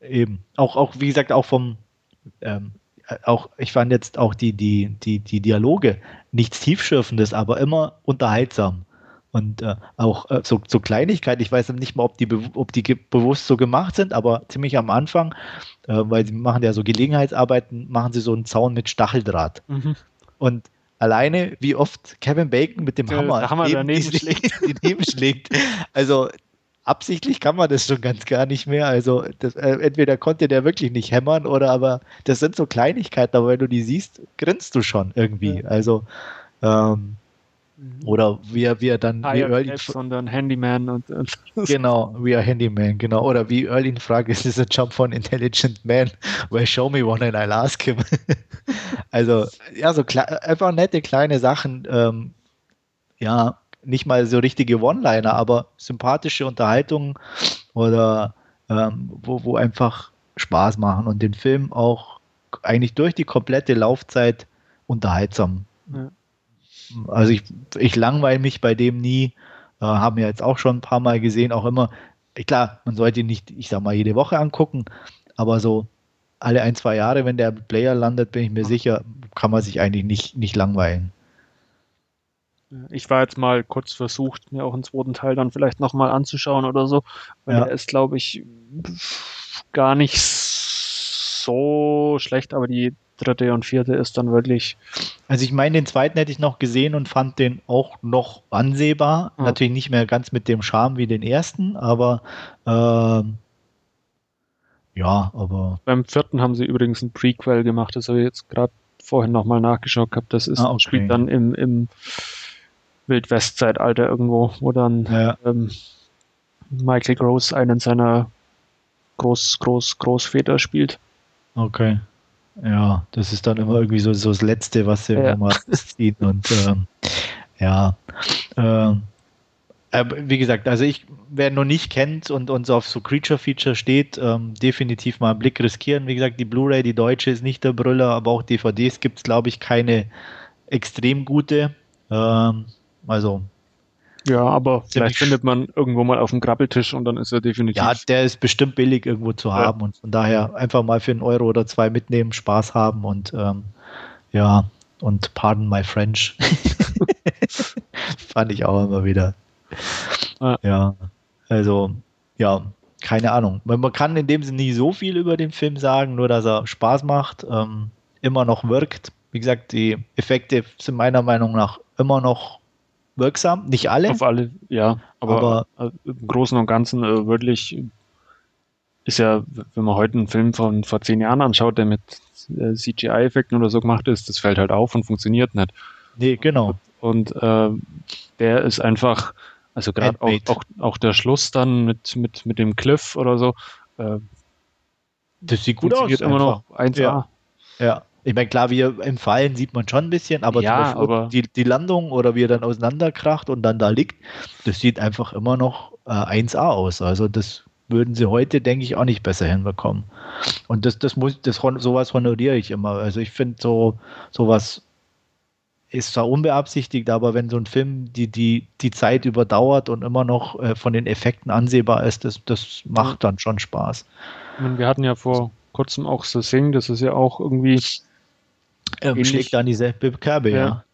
Eben. Auch, auch, wie gesagt, auch vom, ähm, auch, ich fand jetzt auch die, die, die, die Dialoge nichts Tiefschürfendes, aber immer unterhaltsam. Und äh, auch äh, so, so Kleinigkeiten, ich weiß nicht mal, ob die, ob die bewusst so gemacht sind, aber ziemlich am Anfang, äh, weil sie machen ja so Gelegenheitsarbeiten, machen sie so einen Zaun mit Stacheldraht. Mhm. Und alleine, wie oft Kevin Bacon mit dem Hammer, Hammer neben, daneben schlägt. daneben schlägt. Also absichtlich kann man das schon ganz gar nicht mehr. Also das, äh, entweder konnte der wirklich nicht hämmern oder aber das sind so Kleinigkeiten, aber wenn du die siehst, grinst du schon irgendwie. Ja. Also ähm, mhm. oder wie er, wie er dann ah, wie ja, Early sondern Handyman und, und genau wie er Handyman genau oder wie Erlin fragt ist es ein Jump von Intelligent Man well show me one and I'll ask him also ja so einfach nette kleine Sachen ähm, ja nicht mal so richtige One-Liner, aber sympathische Unterhaltungen oder ähm, wo, wo einfach Spaß machen und den Film auch eigentlich durch die komplette Laufzeit unterhaltsam. Ja. Also ich, ich langweile mich bei dem nie, äh, haben wir jetzt auch schon ein paar Mal gesehen, auch immer, klar, man sollte ihn nicht, ich sag mal, jede Woche angucken, aber so alle ein, zwei Jahre, wenn der Player landet, bin ich mir sicher, kann man sich eigentlich nicht, nicht langweilen. Ich war jetzt mal kurz versucht, mir auch einen zweiten Teil dann vielleicht nochmal anzuschauen oder so, weil ja. er ist, glaube ich, gar nicht so schlecht, aber die dritte und vierte ist dann wirklich. Also ich meine, den zweiten hätte ich noch gesehen und fand den auch noch ansehbar. Ja. Natürlich nicht mehr ganz mit dem Charme wie den ersten, aber ähm, ja, aber. Beim vierten haben sie übrigens ein Prequel gemacht, das habe ich jetzt gerade vorhin nochmal nachgeschaut gehabt. Das ist, ah, okay. spielt dann im, im Wildwest-Zeitalter irgendwo, wo dann ja. ähm, Michael Gross einen seiner Groß, Groß, Großväter spielt. Okay. Ja, das ist dann immer irgendwie so, so das Letzte, was sie ja. mal ziehen. Und ähm, ja, Äh, äh, wie gesagt, also ich, wer noch nicht kennt und uns auf so Creature-Feature steht, ähm, definitiv mal einen Blick riskieren. Wie gesagt, die Blu-ray, die deutsche ist nicht der Brüller, aber auch DVDs gibt es, glaube ich, keine extrem gute. Ähm, also. Ja, aber vielleicht findet man irgendwo mal auf dem Krabbeltisch und dann ist er definitiv. Ja, der ist bestimmt billig irgendwo zu haben ja. und von daher einfach mal für einen Euro oder zwei mitnehmen, Spaß haben und ähm, ja, und pardon my French. Fand ich auch immer wieder ja. ja, also, ja, keine Ahnung. Man kann in dem Sinne nicht so viel über den Film sagen, nur dass er Spaß macht, ähm, immer noch wirkt. Wie gesagt, die Effekte sind meiner Meinung nach immer noch wirksam. Nicht alle. Auf alle, ja. Aber, aber im Großen und Ganzen äh, wirklich ist ja, wenn man heute einen Film von vor zehn Jahren anschaut, der mit äh, CGI-Effekten oder so gemacht ist, das fällt halt auf und funktioniert nicht. Nee, genau. Und äh, der ist einfach, also gerade auch, auch, auch der Schluss dann mit, mit, mit dem Cliff oder so. Äh, das sieht gut aus. immer noch 1A. Ja. ja. Ich meine, klar, wie im Fallen sieht man schon ein bisschen, aber, ja, aber die, die Landung oder wie er dann auseinanderkracht und dann da liegt, das sieht einfach immer noch äh, 1A aus. Also das würden sie heute, denke ich, auch nicht besser hinbekommen. Und das, das muss, das sowas honoriere ich immer. Also ich finde so sowas ist zwar unbeabsichtigt, aber wenn so ein Film die, die, die Zeit überdauert und immer noch äh, von den Effekten ansehbar ist, das, das macht dann schon Spaß. Wir hatten ja vor kurzem auch The Sing, das ist ja auch irgendwie. Ähm, schlägt dann dieselbe Kerbe, ja. ja.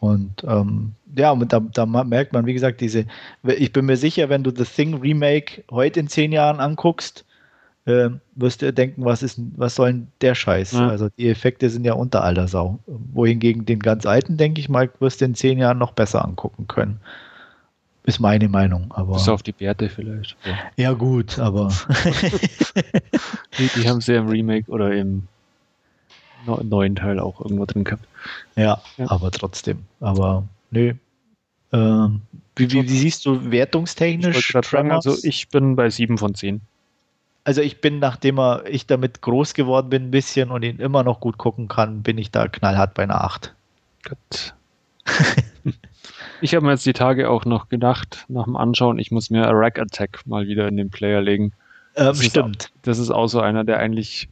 Und ähm, ja, und da, da, merkt man, wie gesagt, diese, ich bin mir sicher, wenn du The Thing Remake heute in zehn Jahren anguckst, äh, wirst du denken, was ist, was soll denn der Scheiß? Ja. Also die Effekte sind ja unter aller Sau. Wohingegen den ganz alten, denke ich mal, wirst du in zehn Jahren noch besser angucken können. Ist meine Meinung. Aber Bis auf die Bärte vielleicht. Ja, ja gut, aber. die, die haben sie ja im Remake oder im neuen Teil auch irgendwo drin gehabt. Ja, ja. aber trotzdem. Aber nö. Ähm, wie, wie, wie, siehst du wertungstechnisch? Ich sagen, also ich bin bei 7 von 10 also ich bin, nachdem er, ich damit groß geworden bin, ein bisschen und ihn immer noch gut gucken kann, bin ich da knallhart bei einer 8. Gut. ich habe mir jetzt die Tage auch noch gedacht, nach dem Anschauen, ich muss mir a Rack Attack mal wieder in den Player legen. Ähm, das stimmt. Ist, das ist auch so einer, der eigentlich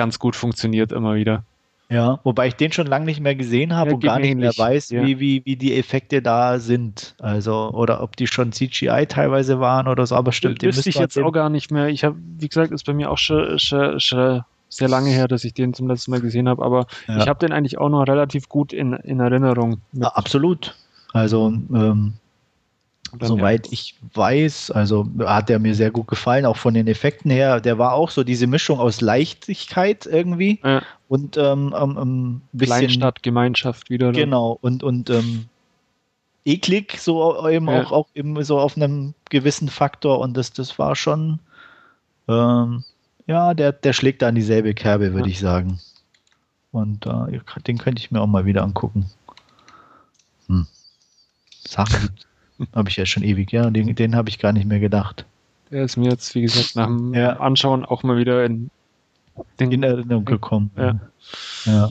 ganz gut funktioniert immer wieder. Ja, wobei ich den schon lange nicht mehr gesehen habe ja, und gar nicht mehr weiß, ja. wie, wie, wie die Effekte da sind. Also, oder ob die schon CGI teilweise waren oder so, aber stimmt. Das wüsste ich jetzt auch gar nicht mehr. Ich habe, wie gesagt, ist bei mir auch schon, schon, schon sehr lange her, dass ich den zum letzten Mal gesehen habe, aber ja. ich habe den eigentlich auch noch relativ gut in, in Erinnerung. absolut. Also, ähm, Soweit ich weiß, also hat er mir sehr gut gefallen, auch von den Effekten her. Der war auch so diese Mischung aus Leichtigkeit irgendwie ja. und ähm, ähm, ein bisschen. Kleinstadtgemeinschaft wieder. Genau, und, und ähm, eklig, so eben ja. auch, auch eben so auf einem gewissen Faktor. Und das, das war schon, ähm, ja, der, der schlägt da in dieselbe Kerbe, würde ich sagen. Und äh, den könnte ich mir auch mal wieder angucken. Hm. Sachen habe ich ja schon ewig, ja. Den, den habe ich gar nicht mehr gedacht. Der ist mir jetzt, wie gesagt, nach dem ja. Anschauen auch mal wieder in, den, in Erinnerung gekommen. Ja. ja.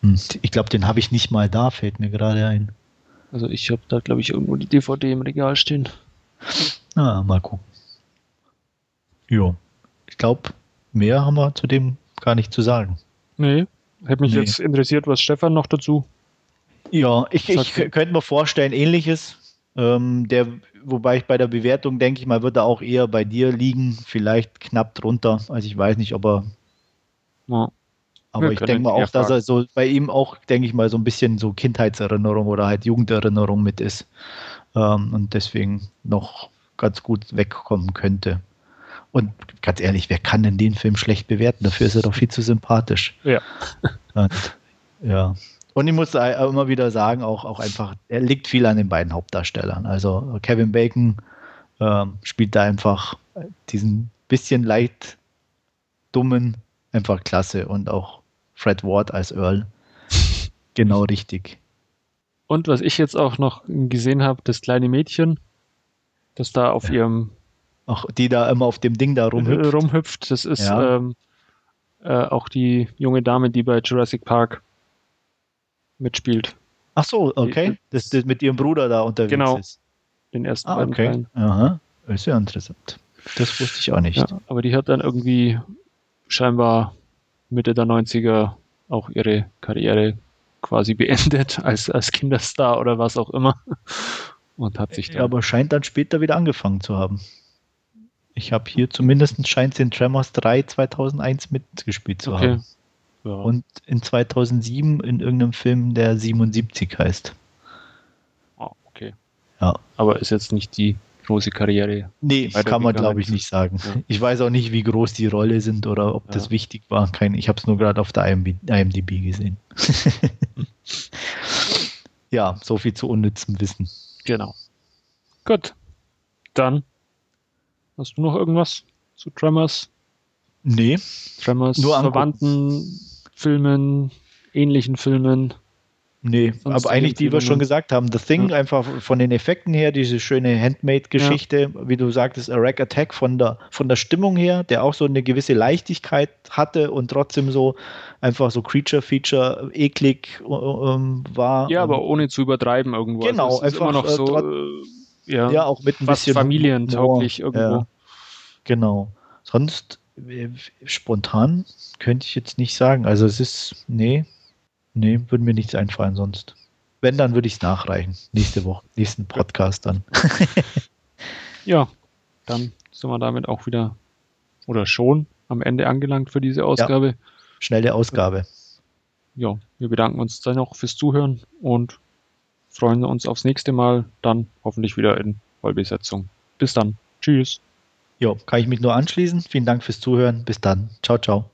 Hm. Ich glaube, den habe ich nicht mal da, fällt mir gerade ein. Also ich habe da, glaube ich, irgendwo die DVD im Regal stehen. Ah, mal gucken. Jo. Ich glaube, mehr haben wir zu dem gar nicht zu sagen. Nee. Hätte mich nee. jetzt interessiert, was Stefan noch dazu. Ja, ich, ich könnte mir vorstellen, ähnliches. Ähm, der, wobei ich bei der Bewertung denke ich mal, wird er auch eher bei dir liegen, vielleicht knapp drunter. Also ich weiß nicht, ob er. Ja. Aber Wir ich denke mal auch, dass er so bei ihm auch, denke ich mal, so ein bisschen so Kindheitserinnerung oder halt Jugenderinnerung mit ist. Ähm, und deswegen noch ganz gut wegkommen könnte. Und ganz ehrlich, wer kann denn den Film schlecht bewerten? Dafür ist er doch viel zu sympathisch. Ja. Und, ja. Und ich muss immer wieder sagen, auch, auch einfach, er liegt viel an den beiden Hauptdarstellern. Also Kevin Bacon äh, spielt da einfach diesen bisschen leicht dummen, einfach klasse. Und auch Fred Ward als Earl. genau richtig. Und was ich jetzt auch noch gesehen habe, das kleine Mädchen, das da auf ja. ihrem. Auch die da immer auf dem Ding da rumhüpft. rumhüpft. Das ist ja. ähm, äh, auch die junge Dame, die bei Jurassic Park mitspielt. Ach so, okay. Das, das mit ihrem Bruder da unterwegs genau, ist. Den ersten ah, beiden okay. Teilen. Aha. Ist ja interessant. Das wusste ich auch nicht. Ja, aber die hat dann irgendwie scheinbar Mitte der 90er auch ihre Karriere quasi beendet als, als Kinderstar oder was auch immer. Und hat sich dann. Ja, aber scheint dann später wieder angefangen zu haben. Ich habe hier zumindest scheint sie in Tremors 3 2001 mitgespielt zu Okay. haben. Ja. Und in 2007 in irgendeinem Film, der 77 heißt. Ah, okay. Ja. Aber ist jetzt nicht die große Karriere. Nee, kann man glaube ich nicht sagen. Ja. Ich weiß auch nicht, wie groß die Rolle sind oder ob das Ja. wichtig war. Kein, ich habe es nur gerade auf der IMDb gesehen. ja, so viel zu unnützem Wissen. Genau. Gut. Dann hast du noch irgendwas zu Tremors? Nee, Tremors Nur verwandten Filmen, ähnlichen Filmen. Nee, Sonst aber eigentlich, die wir schon gesagt haben. The Thing, Ja. einfach von den Effekten her, diese schöne Handmade-Geschichte, wie du sagtest, A Rack Attack von der, von der Stimmung her, der auch so eine gewisse Leichtigkeit hatte und trotzdem so einfach so Creature-Feature eklig äh, ähm, war. Ja, aber ohne zu übertreiben irgendwo. Genau, also ist immer einfach, noch äh, so, äh, ja, ja, auch mit ein bisschen familientauglich irgendwo. Ja, genau. Sonst spontan könnte ich jetzt nicht sagen. Also es ist, nee, nee, würde mir nichts einfallen sonst. Wenn, dann würde ich es nachreichen. Nächste Woche, nächsten Podcast dann. Ja, dann sind wir damit auch wieder oder schon am Ende angelangt für diese Ausgabe. Schnelle Ausgabe. Ja, wir bedanken uns dann noch fürs Zuhören und freuen uns aufs nächste Mal. Dann hoffentlich wieder in Vollbesetzung. Bis dann. Tschüss. Jo, kann ich mich nur anschließen. Vielen Dank fürs Zuhören. Bis dann. Ciao, ciao.